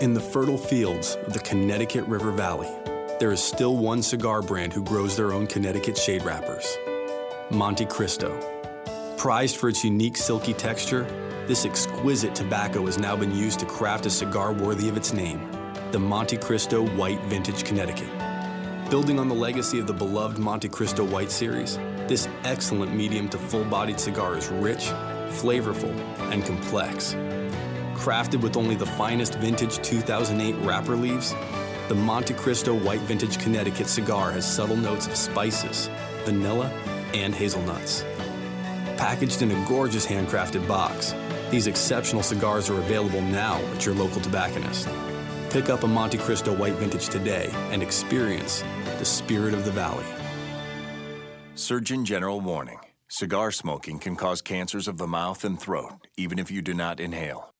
In the fertile fields of the Connecticut River Valley, there is still one cigar brand who grows their own Connecticut shade wrappers Montecristo. Prized for its unique silky texture, this exquisite tobacco has now been used to craft a cigar worthy of its name the Montecristo White Vintage Connecticut. Building on the legacy of the beloved Montecristo White series, this excellent medium to full bodied cigar is rich, flavorful, and complex. Crafted with only the finest vintage 2008 wrapper leaves, the Montecristo White Vintage Connecticut cigar has subtle notes of spices, vanilla, and hazelnuts. Packaged in a gorgeous handcrafted box, these exceptional cigars are available now at your local tobacconist. Pick up a Montecristo White Vintage today and experience the spirit of the valley. Surgeon General warning cigar smoking can cause cancers of the mouth and throat, even if you do not inhale.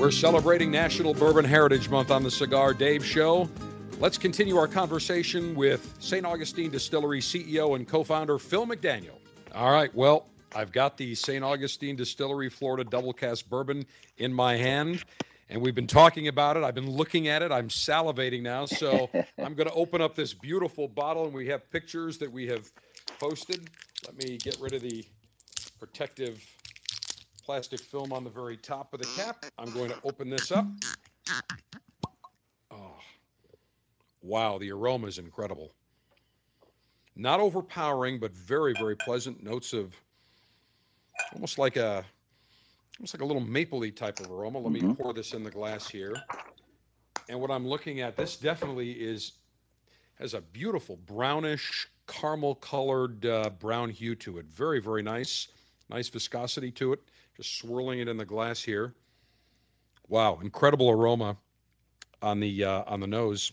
We're celebrating National Bourbon Heritage Month on the Cigar Dave Show. Let's continue our conversation with St. Augustine Distillery CEO and co founder Phil McDaniel. All right, well, I've got the St. Augustine Distillery Florida Double Cask Bourbon in my hand, and we've been talking about it. I've been looking at it. I'm salivating now, so I'm going to open up this beautiful bottle, and we have pictures that we have posted. Let me get rid of the protective plastic film on the very top of the cap. I'm going to open this up. Wow, the aroma is incredible. Not overpowering, but very, very pleasant notes of almost like a almost like a little mapley type of aroma. Let me Mhm. pour this in the glass here. And what I'm looking at, this definitely is has a beautiful brownish caramel colored uh, brown hue to it. Very, very nice. Nice viscosity to it. Just swirling it in the glass here. Wow, incredible aroma on the uh, on the nose.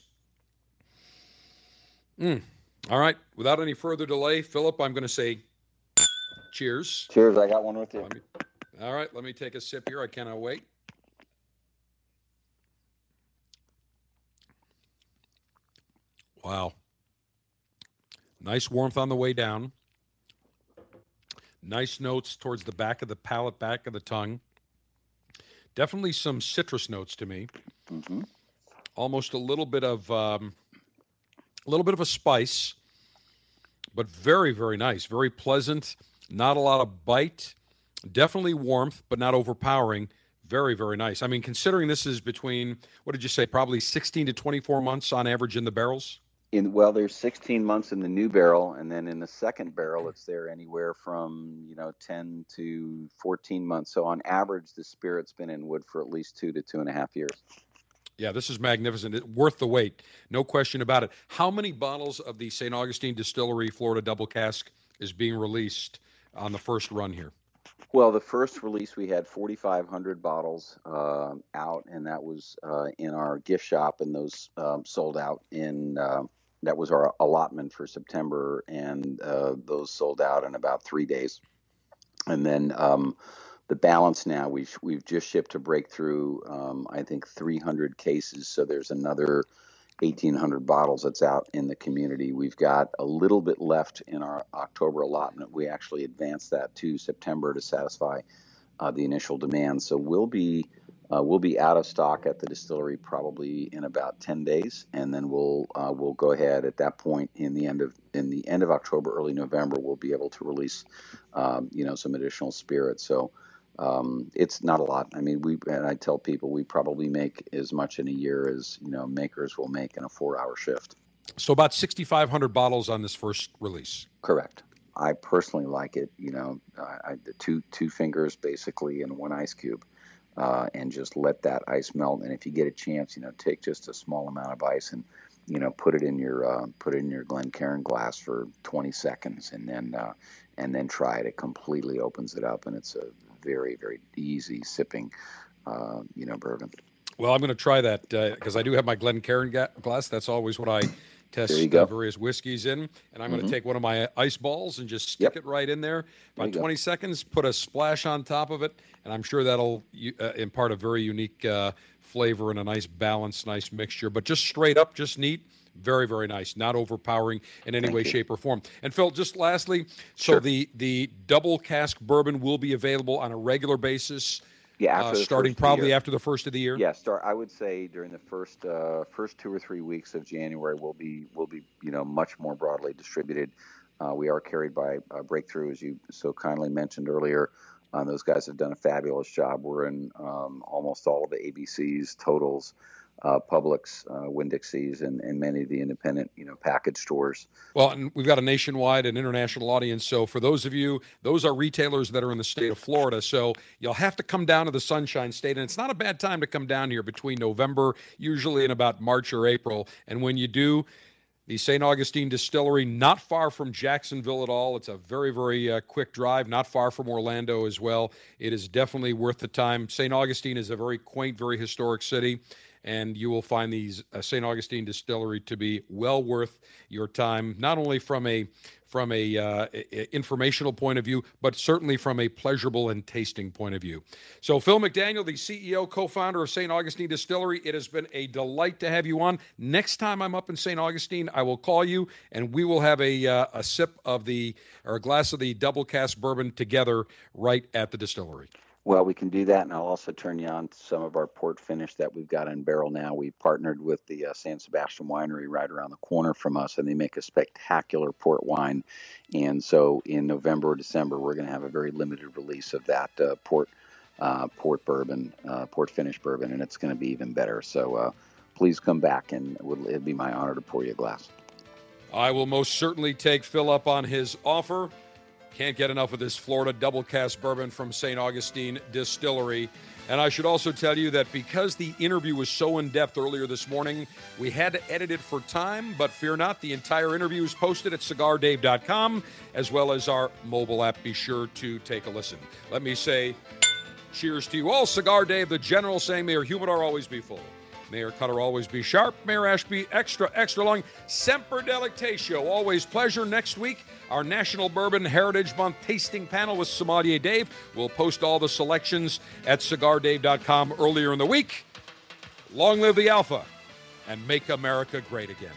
Mm. All right, without any further delay, Philip, I'm going to say cheers. Cheers, I got one with you. Me- all right, let me take a sip here. I cannot wait. Wow. Nice warmth on the way down. Nice notes towards the back of the palate, back of the tongue. Definitely some citrus notes to me. Mm-hmm. Almost a little bit of um, a little bit of a spice, but very, very nice, very pleasant. Not a lot of bite. Definitely warmth, but not overpowering. Very, very nice. I mean, considering this is between what did you say? Probably 16 to 24 months on average in the barrels. In well, there's 16 months in the new barrel, and then in the second barrel, it's there anywhere from you know 10 to 14 months. So on average, the spirit's been in wood for at least two to two and a half years. Yeah, this is magnificent. It, worth the wait, no question about it. How many bottles of the St. Augustine Distillery Florida Double Cask is being released on the first run here? Well, the first release we had 4,500 bottles uh, out, and that was uh, in our gift shop, and those um, sold out in. Uh, that was our allotment for September, and uh, those sold out in about three days. And then um, the balance now we've we've just shipped to Breakthru. Um, I think 300 cases, so there's another 1,800 bottles that's out in the community. We've got a little bit left in our October allotment. We actually advanced that to September to satisfy uh, the initial demand. So we'll be uh, we'll be out of stock at the distillery probably in about 10 days, and then we'll uh, we'll go ahead at that point in the end of in the end of October, early November, we'll be able to release um, you know some additional spirits. So. Um, it's not a lot. I mean, we and I tell people we probably make as much in a year as you know Maker's will make in a four-hour shift. So about 6,500 bottles on this first release. Correct. I personally like it. You know, I, I, the two two fingers basically in one ice cube, uh, and just let that ice melt. And if you get a chance, you know, take just a small amount of ice and you know put it in your uh, put it in your Glencairn glass for 20 seconds, and then uh, and then try it. It completely opens it up, and it's a very very easy sipping, uh, you know, bourbon. Well, I'm going to try that because I do have my Glencairn ga- glass. That's always what I test uh, various whiskeys in. And I'm going Mhm. to take one of my ice balls and just stick it right in there. About you go. 20 seconds, put a splash on top of it. And I'm sure that'll uh, impart a very unique uh, flavor and a nice balance, nice mixture. But just straight up, just neat. Very, very nice. Not overpowering in any way, shape, or form. And Phil, just lastly, so the the double cask bourbon will be available on a regular basis. Yeah, uh, starting first of the probably after the first of the year. Yeah, start. I would say during the first uh, first two or three weeks of January, will be will be you know much more broadly distributed. Uh, we are carried by uh, Breakthru, as you so kindly mentioned earlier. Uh, those guys have done a fabulous job. We're in um, almost all of the ABCs, Totals, uh, Publix, uh, Winn-Dixie's, and, and many of the independent you know package stores. Well, and we've got a nationwide and international audience. So for those of you, those are retailers that are in the state of Florida. So you'll have to come down to the Sunshine State, and it's not a bad time to come down here between November, usually in about March or April. And when you do, the St. Augustine Distillery, not far from Jacksonville at all. It's a very, very uh, quick drive, not far from Orlando as well. It is definitely worth the time. St. Augustine is a very quaint, very historic city, and you will find these uh, St. Augustine Distillery to be well worth your time, not only from a from a uh, i- informational point of view, but certainly from a pleasurable and tasting point of view. So, Phil McDaniel, the CEO, co-founder of St. Augustine Distillery, it has been a delight to have you on. Next time I'm up in St. Augustine, I will call you, and we will have a uh, a sip of the or a glass of the double cask bourbon together right at the distillery. Well, we can do that, and I'll also turn you on to some of our port finish that we've got in barrel now. We partnered with the uh, San Sebastian Winery right around the corner from us, and they make a spectacular port wine. And so, in November or December, we're going to have a very limited release of that uh, port uh, port bourbon, uh, port finish bourbon, and it's going to be even better. So, uh, please come back, and it would, it'd be my honor to pour you a glass. I will most certainly take Phil up on his offer. Can't get enough of this Florida double cask bourbon from St. Augustine Distillery. And I should also tell you that because the interview was so in depth earlier this morning, we had to edit it for time. But fear not, the entire interview is posted at cigardave.com as well as our mobile app. Be sure to take a listen. Let me say cheers to you all. Cigar Dave, the general saying, may your humidor always be full. Mayor Cutter always be sharp. Mayor Ashby extra, extra long. Semper Delectatio. Always pleasure. Next week, our National Bourbon Heritage Month tasting panel with Sommelier Dave. We'll post all the selections at cigardave.com earlier in the week. Long live the Alpha and make America great again.